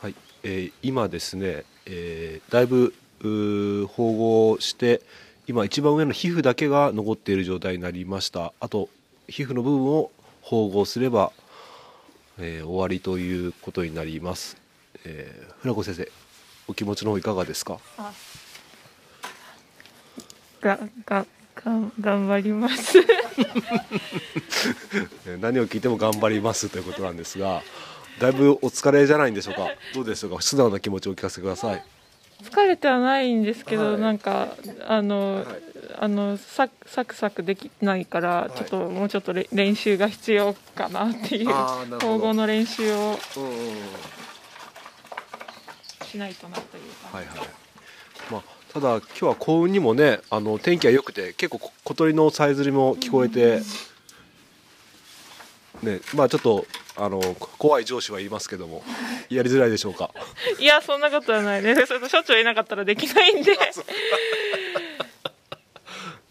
はい、えー今ですね、えーだいぶ縫合して今一番上の皮膚だけが残っている状態になりました。あと皮膚の部分を縫合すれば、えー終わりということになります、えー船子先生お気持ちの方いかがですか？ががが頑張ります。えー何を聞いても頑張りますということなんですがだいぶお疲れじゃないんでしょうか？どうでしょうか？素直な気持ちをお聞かせください疲れてはないんですけど、はい。なんかあの、はい。あのサクサクサクできないから、い。ちょっともうちょっとれ練習が必要かなっていう統合の練習をうんうんうん。しないとなというか、はいはい。まあ、ただ今日は幸運にもねあの天気が良くて結構こ小鳥のさえずりも聞こえて、ねまあちょっとあのこ怖い上司は言いますけども やりづらいでしょうか？いやそんなことはないねそれしょっちゅういなかったらできないんで。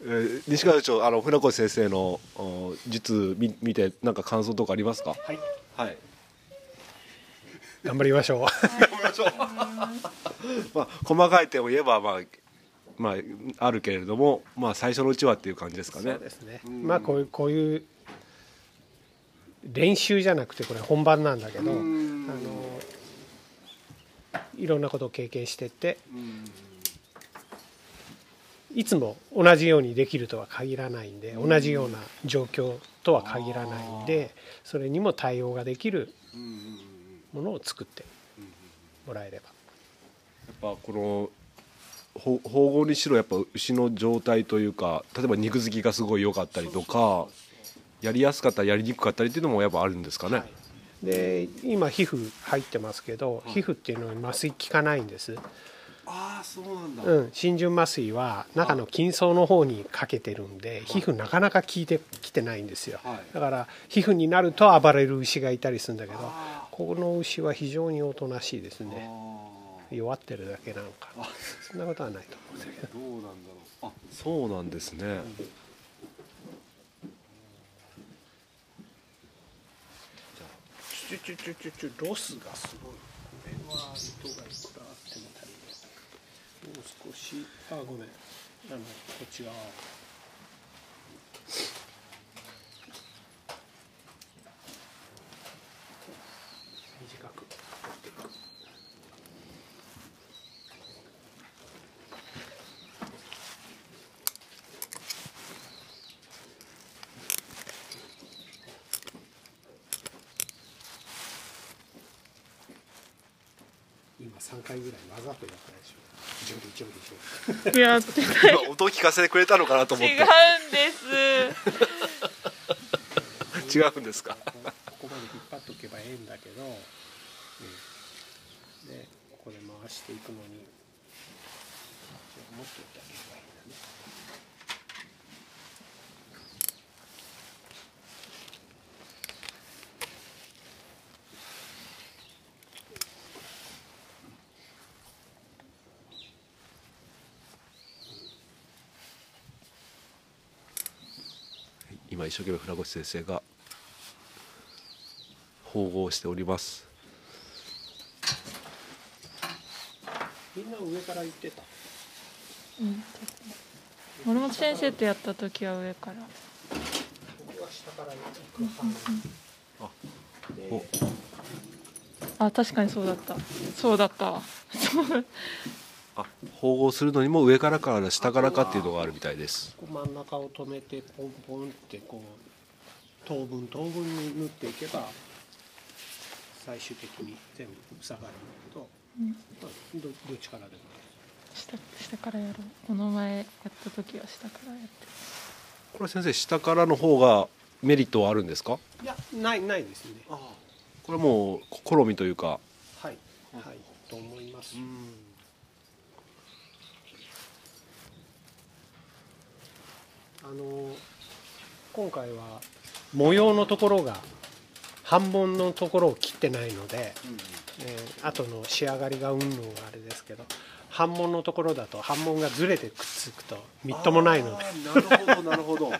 えー西川部長あの船越先生のお術見見てなんか感想とかありますか？はい。はい。頑張りましょう。まあ細かい点を言えばまあまああるけれどもまあ最初のうちはっていう感じですかね。そうですね。まあこういうこういう練習じゃなくてこれ本番なんだけどあのいろんなことを経験してっていつも同じようにできるとは限らないんで同じような状況とは限らないんでそれにも対応ができるものを作ってもらえれば。やっぱこのほ縫合にしろやっぱ牛の状態というか例えば肉付きがすごい良かったりとかやりやすかったりやりにくかったりっていうのもやっぱあるんですかね、で今皮膚入ってますけど皮膚っていうのに麻酔効かないんです。ああそうなんだ。うん、浸潤麻酔は中の筋層の方にかけてるんで皮膚なかなか効いてきてないんですよ、はい。だから皮膚になると暴れる牛がいたりするんだけどこの牛は非常におとなしいですね。弱ってるだけなのか。そんなことはないと思うんだけど。どうなんだろう。あそうなんですね、チュチュチュチュチュロスがすごいこれは糸がいくらあっても足りないもう少しあごめんあのこっち側短く取っていく今3回ぐらいわざとやったでしょ。ジョリジョリジョリやってない。今音聞かせてくれたのかなと思っ違て。うんです違うんですか？ここまで引っ張っとけばええんだけど、うん、でここで回していくのに。もっとやってあげればいいんだね今一生懸命船越先生が縫合しております。みんな上から行ってた。森本先生とやった時は上から。僕は下から行くはお。あ確かにそうだった。そうだったわ。そうあ縫合するのにも上からから下からかっていうのがあるみたいです真ん中を止めてポンポンってこう等分等分に縫っていけば最終的に全部塞がるんだけど、うんまあどどっちからでも下下からやろう。この前やった時は下からやって。これ先生下からの方がメリットはあるんですか？いやないないですね。これもう好みというか。はいはいと思います、あの今回は模様のところが半分のところを切ってないので、えー後の仕上がりがうんぬんはあれですけど半紋のところだと半紋がずれてくっつくとみっともないので。なるほどなるほど。はい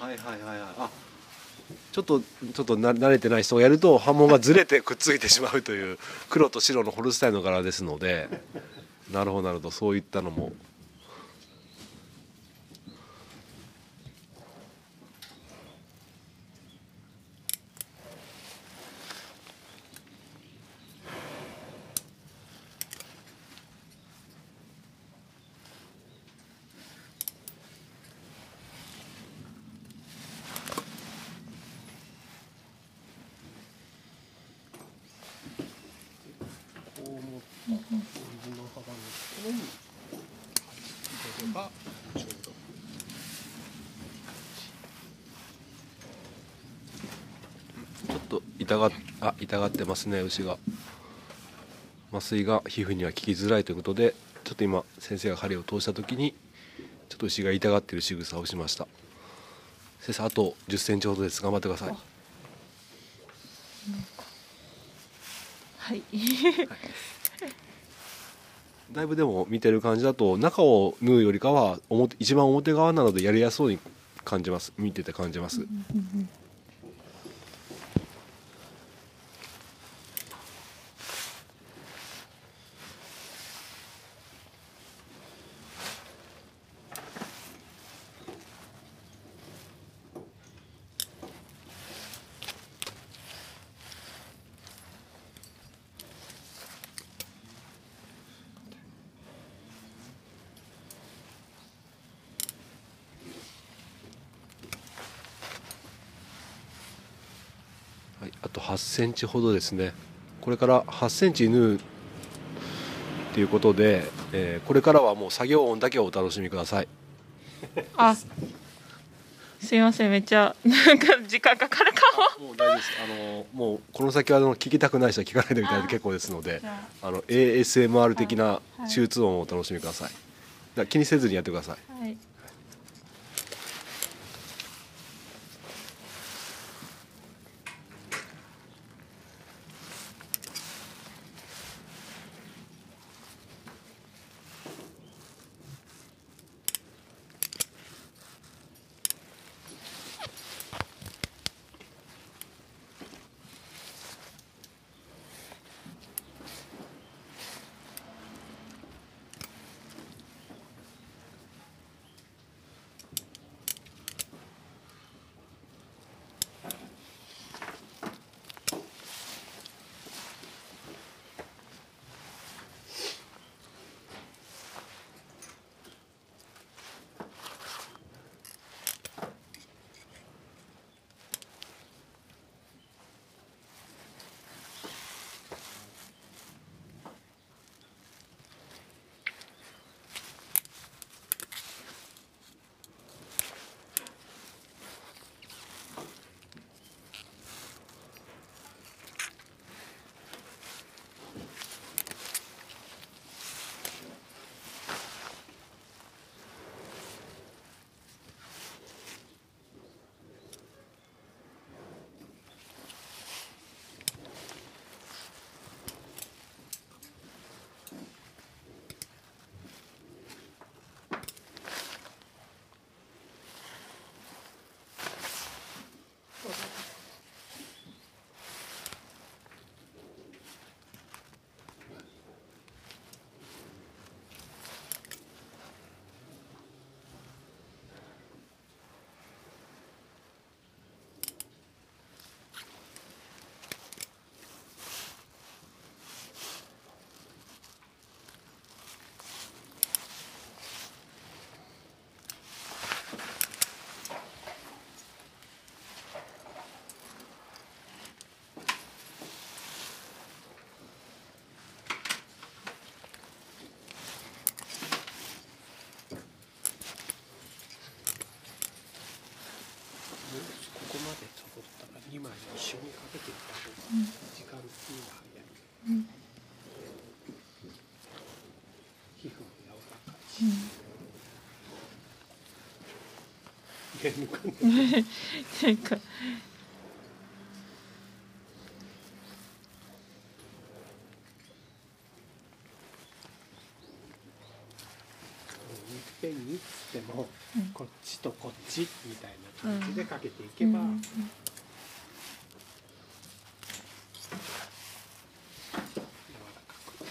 はいはいはい。あちょっとちょっとな慣れてない人がやると刃文がずれてくっついてしまうという黒と白のホルスタインの柄ですので なるほどなるほど。そういったのもこう持った水の幅のところに入れればちょうどちょっと痛があ痛がってますね牛が。麻酔が皮膚には効きづらいということでちょっと今先生が針を通した時にちょっと牛が痛がっている仕草をしました。先生あと1 0ンチほどです。頑張ってください。はい。だいぶでも見てる感じだと中を縫うよりかは表一番表側なのでやりやすそうに感じます。見てて感じます、はい、あと8センチほどですね。これから8センチ縫うっていうことで、えーこれからはもう作業音だけをお楽しみください。あすいません。めっちゃなんか時間かかるかも。う大丈夫です。あのもうこの先はあの聞きたくない人は聞かないでみたいで結構ですのであ。の ASMR 的なはい。手術音をお楽しみください。だから気にせずにやってください。もはいなんかいっぺんにっつっても、こっちとこっちみたいな感じでかけていけば、うん柔らかくこ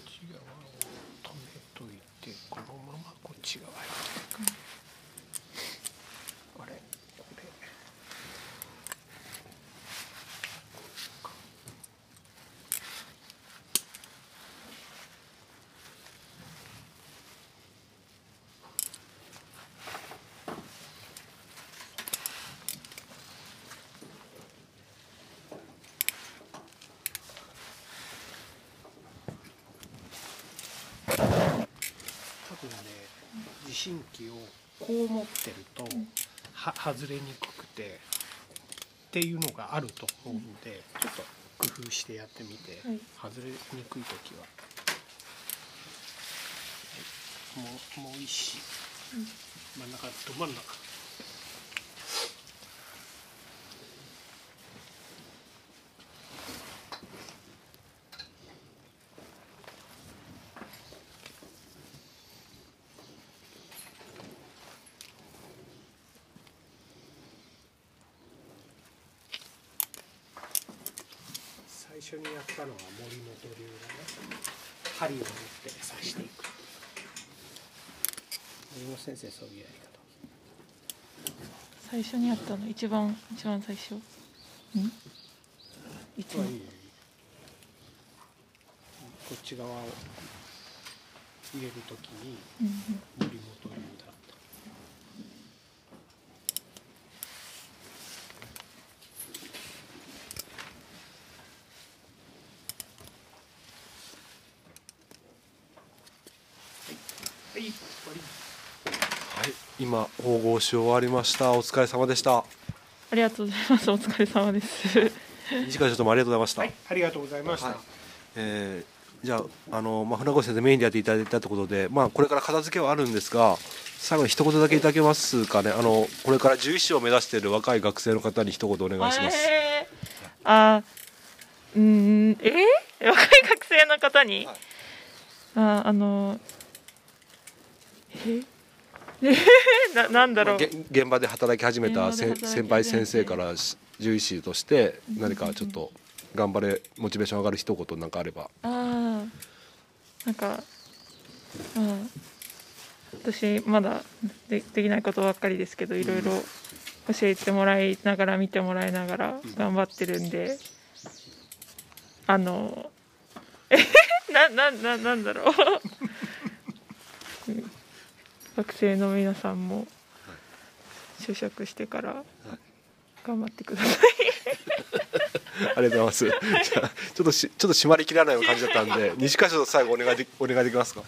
っち側を止めといてこのままこっち側へあれこれ多分ね地震機をこう持ってるとは外れにくくてっていうのがあると思うんでちょっと工夫してやってみてはい。外れにくい時は、はい、もうもう一子。真ん中ど真ん中最初にやったのは森本流だね針を持って刺していく森本先生そういうやり方。最初にやったの一番一番最初。ん。いつもこっち側を入れるときにうん。森本流だったはい、はい、終わりはい今縫合し終わりました。お疲れ様でした。ありがとうございます。お疲れ様です。西川所長もありがとうございました、はい、ありがとうございました。はい。えーじゃああの、まあ、船越先生メインでやっていただいたということで、まあ、これから片付けはあるんですが最後に一言だけいただけますかね。あのこれから獣医師を目指している若い学生の方に一言お願いします、えー、あうーんえー、若い学生の方に、はい。ああのええななんだろう、げ現場で働き始めたせ現場で働き始めて。先輩先生からし獣医師として何かちょっと頑張れモチベーション上がる一言なんかあれば。ああなんかうん。私まだでできないことばっかりですけどいろいろ教えてもらいながら見てもらいながら頑張ってるんで。あのえななななんだろう。うん学生の皆さんも就職してから頑張ってください。ありがとうございます。じゃあちょっとしちょっと締まりきらない感じだったんで 西川所長最後お願いでお願いできますか？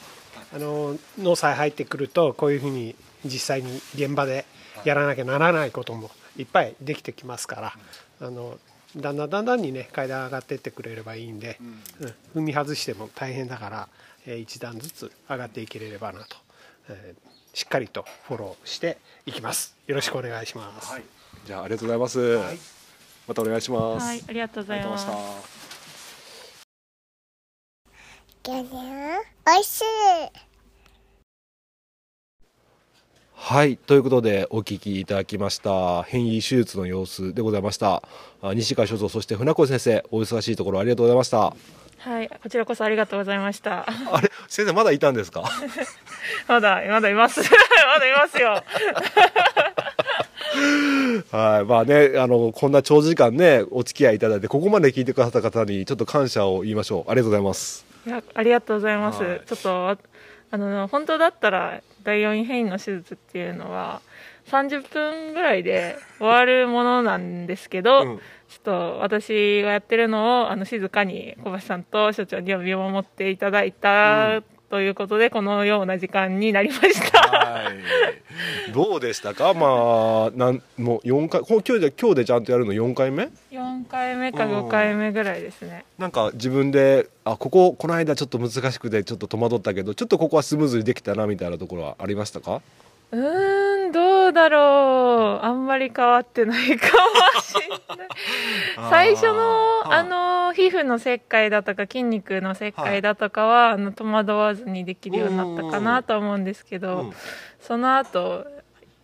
あの農祭入ってくるとこういうふうに実際に現場でやらなきゃならないこともいっぱいできてきますから、あのだんだんだんだんにね階段上がってってくれればいいんで、うん。踏み外しても大変だから、えー一段ずつ上がっていければなと、えーしっかりとフォローしていきます。よろしくお願いします、じゃあありがとうございます、い。またお願いします、はい。ありがとうございましたおいしいはい。ということでお聞きいただきました変異手術の様子でございました。あ西川所長そして船越先生お忙しいところありがとうございましたはい、こちらこそありがとうございました。あれ先生まだいたんですか？まだ、まだいます。まだいますよ。はいまあねあのこんな長時間ねお付き合いいただいてここまで聞いてくださった方にちょっと感謝を言いましょうありがとうございますいや、ありがとうございます。はいちょっと、あの、本当だったら、第4位変異の手術っていうのは、30分ぐらいで終わるものなんですけど、うんちょっと私がやってるのを、あの、静かに小橋さんと所長には見守っていただいた、ということで、このような時間になりました。はい。どうでしたか？まあなんもう4回今日で今日でちゃんとやるの4回目？4回目か5回目ぐらいですね。なんか自分であこここの間ちょっと難しくてちょっと戸惑ったけどちょっとここはスムーズにできたなみたいなところはありましたか？うーん、どうだろう。あんまり変わってないかもしれない。最初の、はいあの、皮膚の切開だとか筋肉の切開だとかは、あの、戸惑わずにできるようになったかなとは思うんですけど、うんその後、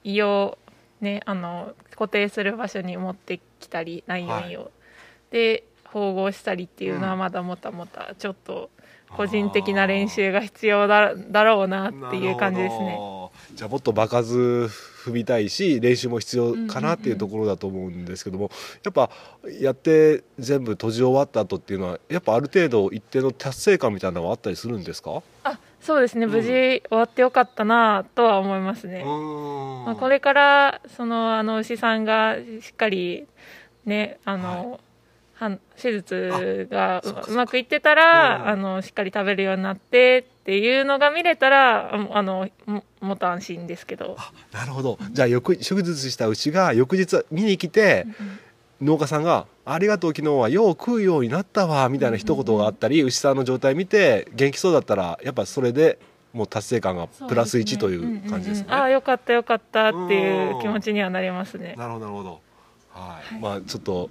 胃をね、あの、固定する場所に持ってきたり、内容を。で、縫合したりっていうのはまだもたもた、ちょっと、個人的な練習が必要だだろうなっていう感じですね。じゃあもっと場数踏みたいし練習も必要かなっていうところだと思うんですけども、やっぱやって全部閉じ終わった後っていうのはやっぱある程度一定の達成感みたいなのはあったりするんですか？あそうですね。無事終わってよかったなとは思いますね、まあ、これれからそのあの牛さんがしっかりねあの、はん手術がうまくいってたら、うんあのしっかり食べるようになってっていうのが見れたらああのももっと安心ですけど。なるほど。じゃあ翌手術した牛が翌日見に来て、農家さんが「ありがとう昨日はよう食うようになったわ」みたいな一言があったり、牛さんの状態見て元気そうだったらやっぱそれでもう達成感がプラス1という感じですね。ああよかったよかったっていう気持ちにはなりますね。なるほどなるほど。はい。まあちょっと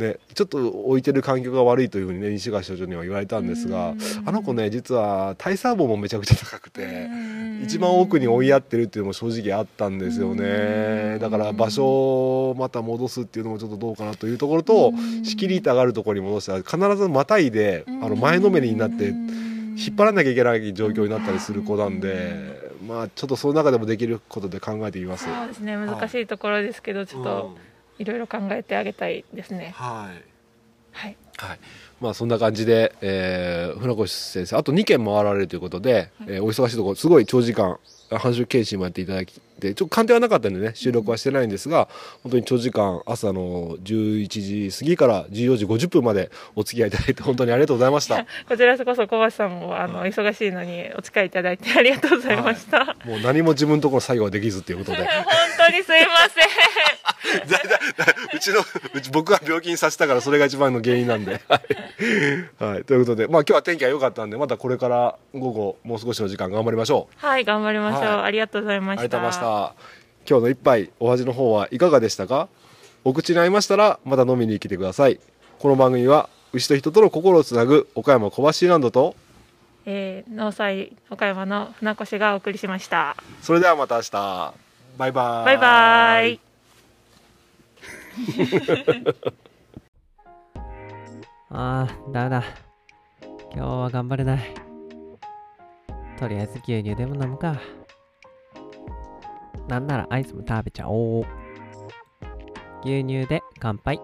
ねちょっと置いてる環境が悪いというふうにね西川所長には言われたんですが、あの子ね実は体細胞もめちゃくちゃ高くて。一番奥に追いやってるっていうのも正直あったんですよね。だから場所をまた戻すっていうのもちょっとどうかなというところと仕切り板があるところに戻したら必ずまたいであの前のめりになって引っ張らなきゃいけない状況になったりする子なんでまあちょっとその中でもできることで考えてみます。そうですね。難しいところですけどちょっといろいろ考えてあげたいですね。はい。はい。はい、まあそんな感じで、えー船越先生あと2件回られるということで、えーお忙しいところすごい長時間繁殖検診もやっていただいてちょっと鑑定はなかったんでね収録はしてないんですが、本当に長時間朝の11時過ぎから14時50分までお付き合いいただいて本当にありがとうございました。こちらこそ小橋さんもあの忙しいのにお使いいただいてありがとうございました、もう何も自分のところ作業はできずっていうことで。本当にすいませんうちのうち僕が病気にさせたからそれが一番の原因なんで、はいはい、ということで、まあ、今日は天気が良かったんでまたこれから午後もう少しの時間頑張りましょう。はい頑張りましょう、はいありがとうございましたありがとうございました。今日の一杯お味の方はいかがでしたか？お口に合いましたらまた飲みに来てください。この番組は牛と人との心をつなぐ岡山小橋ランドとえー、農祭岡山の船越がお送りしましたそれではまた明日。バイバイ。バイバイ あー、ダメだ。今日は頑張れない。とりあえず牛乳でも飲むか。なんならアイスも食べちゃおう。牛乳で乾杯。